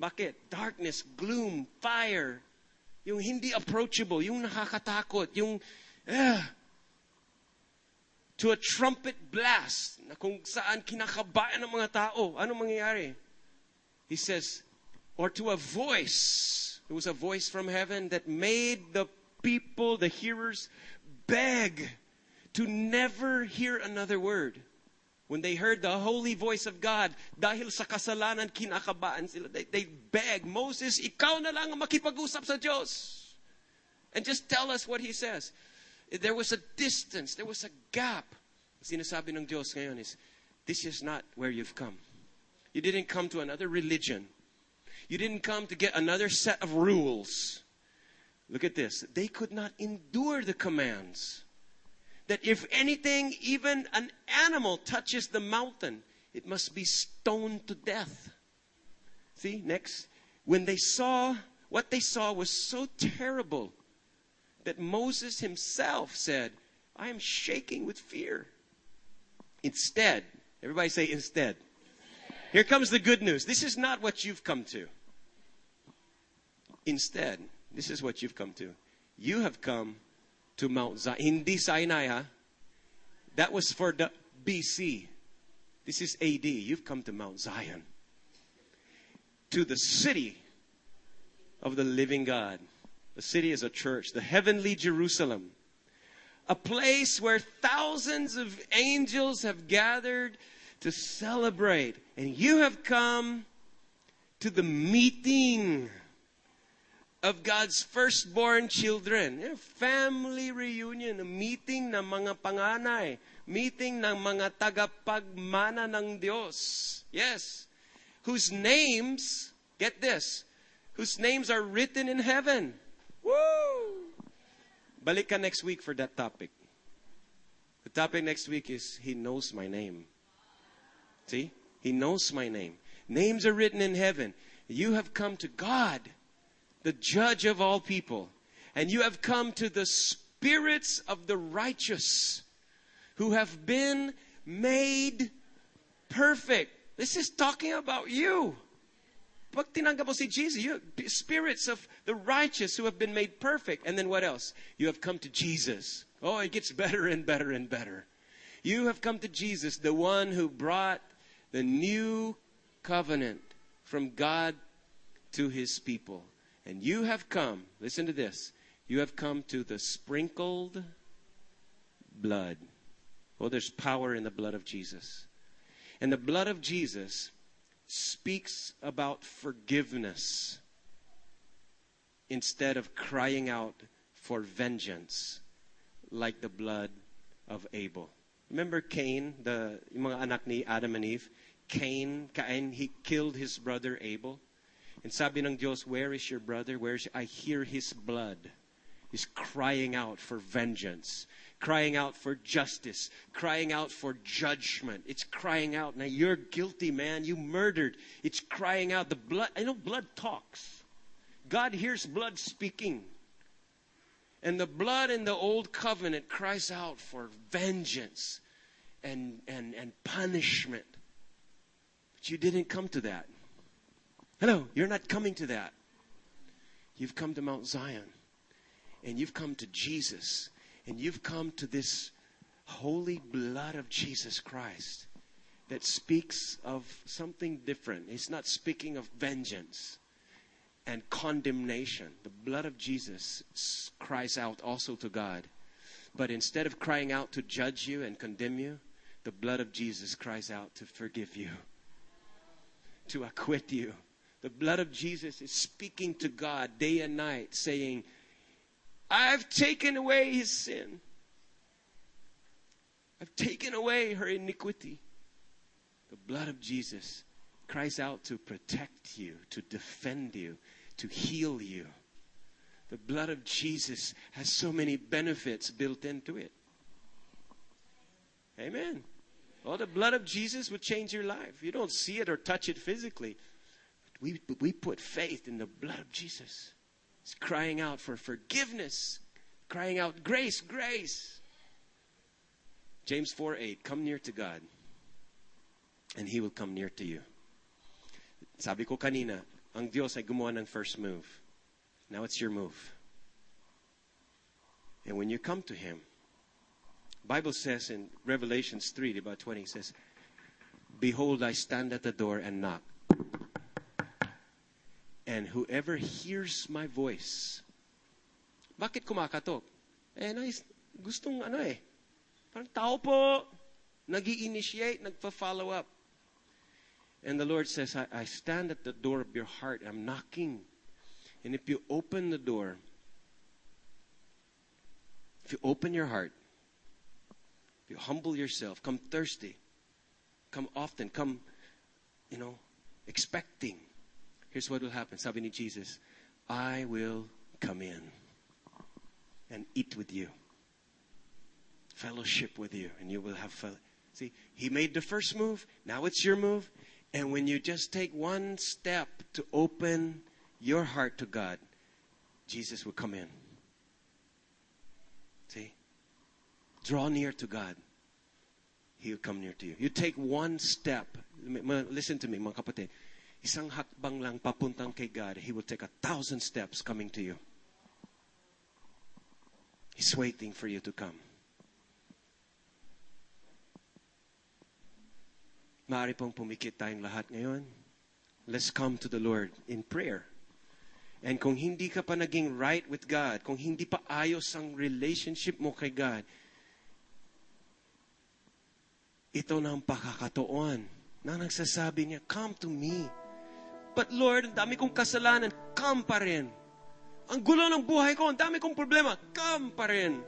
Speaker 2: Bakit? Darkness, gloom, fire. Yung hindi approachable, yung nakakatakot, yung eh, to a trumpet blast na kung saan kinakabayan ng mga tao. Ano mangyayari? He says, or to a voice. It was a voice from heaven that made the people, the hearers, beg to never hear another word. When they heard the holy voice of God, dahil sa kasalanan kinakabaan sila, they, they beg, Moses, ikaw na lang ang makipag-usap sa Diyos. And just tell us what He says. There was a distance, there was a gap. Sinasabi ng Diyos ngayon is, this is not where you've come. You didn't come to another religion. You didn't come to get another set of rules. Look at this. They could not endure the commands. That if anything, even an animal touches the mountain, it must be stoned to death. See, next. When they saw, what they saw was so terrible that Moses himself said, I am shaking with fear. Instead, everybody say instead. Here comes the good news. This is not what you've come to. Instead, this is what you've come to. You have come to Mount Zion. Hindi Sinai, ha? That was for the BC. This is AD. You've come to Mount Zion. To the city of the living God. The city is a church, the heavenly Jerusalem. A place where thousands of angels have gathered to celebrate. And you have come to the meeting of God's firstborn children. A family reunion, a meeting ng mga panganay, meeting ng mga tagapagmana ng Dios. Yes. Whose names, get this, whose names are written in heaven. Woo! Balik ka next week for that topic. The topic next week is He knows my name. See? He knows my name. Names are written in heaven. You have come to God, the judge of all people. And you have come to the spirits of the righteous who have been made perfect. This is talking about you. Pag tinanggap mo si Jesus, you spirits of the righteous who have been made perfect. And then what else? You have come to Jesus. Oh, it gets better and better and better. You have come to Jesus, the one who brought the new covenant from God to his people. And you have come, listen to this, you have come to the sprinkled blood. Oh, there's power in the blood of Jesus. And the blood of Jesus speaks about forgiveness instead of crying out for vengeance like the blood of Abel. Remember Cain, the mga anak ni Adam and Eve? Cain, Cain, he killed his brother Abel. And sabi ng Diyos, where is your brother? Where is I hear his blood. He's crying out for vengeance, crying out for justice, crying out for judgment. It's crying out. Now you're guilty, man. You murdered. It's crying out. The blood, I know blood talks. God hears blood speaking. And the blood in the old covenant cries out for vengeance and, and, and punishment. You didn't come to that. Hello, you're not coming to that. You've come to Mount Zion. And you've come to Jesus. And you've come to this holy blood of Jesus Christ that speaks of something different. It's not speaking of vengeance and condemnation. The blood of Jesus cries out also to God. But instead of crying out to judge you and condemn you, the blood of Jesus cries out to forgive you, to acquit you. The blood of Jesus is speaking to God day and night, saying, I've taken away his sin. I've taken away her iniquity. The blood of Jesus cries out to protect you, to defend you, to heal you. The blood of Jesus has so many benefits built into it. Amen. Well, the blood of Jesus would change your life. You don't see it or touch it physically. But we, we put faith in the blood of Jesus. It's crying out for forgiveness, crying out, grace, grace. James 4 8, come near to God, and He will come near to you. Sabi ko kanina, ang Diyos ay gumawa ng first move. Now it's your move. And when you come to Him, Bible says in Revelations 3, about 20, it says, Behold, I stand at the door and knock. And whoever hears my voice, bakit kumakatok? Eh, nais, gustong ano eh, parang tao po. nag initiate nagpa-follow up. And the Lord says, I, I stand at the door of your heart. I'm knocking. And if you open the door, if you open your heart, if you humble yourself, come thirsty, come often, come, you know, expecting. Here's what will happen. Sabi Jesus, I will come in and eat with you, fellowship with you, and you will have fellowship. See, he made the first move. Now it's your move. And when you just take one step to open your heart to God, Jesus will come in. See? Draw near to God. He will come near to you. You take one step. Listen to me, mga kapatid. Isang hakbang lang papuntang kay God, He will take a thousand steps coming to you. He's waiting for you to come. Maaari pong pumikit tayong lahat ngayon. Let's come to the Lord in prayer. And kung hindi ka pa naging right with God, kung hindi pa ayos ang relationship mo kay God, ito na ang pakakatoon na nagsasabi niya, come to me. But Lord, ang dami kong kasalanan, come pa rin. Ang gulo ng buhay ko, ang dami kong problema, come pa rin.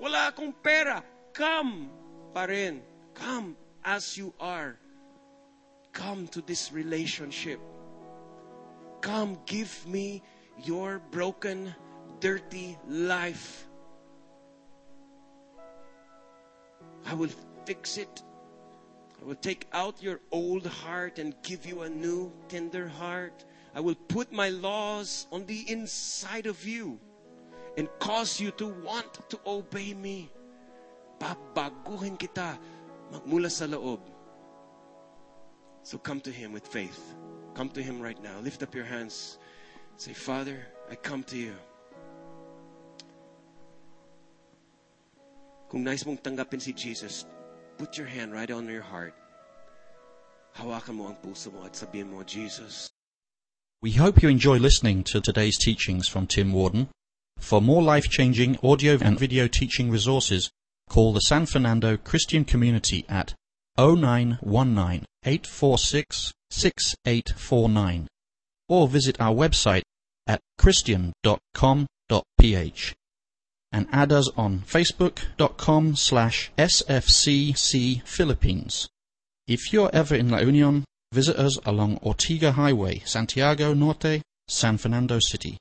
Speaker 2: Wala akong pera, come pa rin. Come as you are. Come to this relationship. Come, give me your broken, dirty life. I will fix it. I will take out your old heart and give you a new, tender heart. I will put my laws on the inside of you and cause you to want to obey me. Babaguhin kita magmula sa loob. So come to Him with faith. Come to Him right now. Lift up your hands. Say, Father, I come to you. Kung nais mong tanggapin si Jesus, put your hand right on your heart. Hawakan mo ang puso mo at sabihin mo, Jesus.
Speaker 1: We hope you enjoy listening to today's teachings from Tim Warden. For more life-changing audio and video teaching resources, call the San Fernando Christian Community at 0919 846 6849 or visit our website at christian.com.ph and add us on facebook.com slash sfcc philippines. If you're ever in La Union, visit us along Ortiga Highway, Santiago Norte, San Fernando City.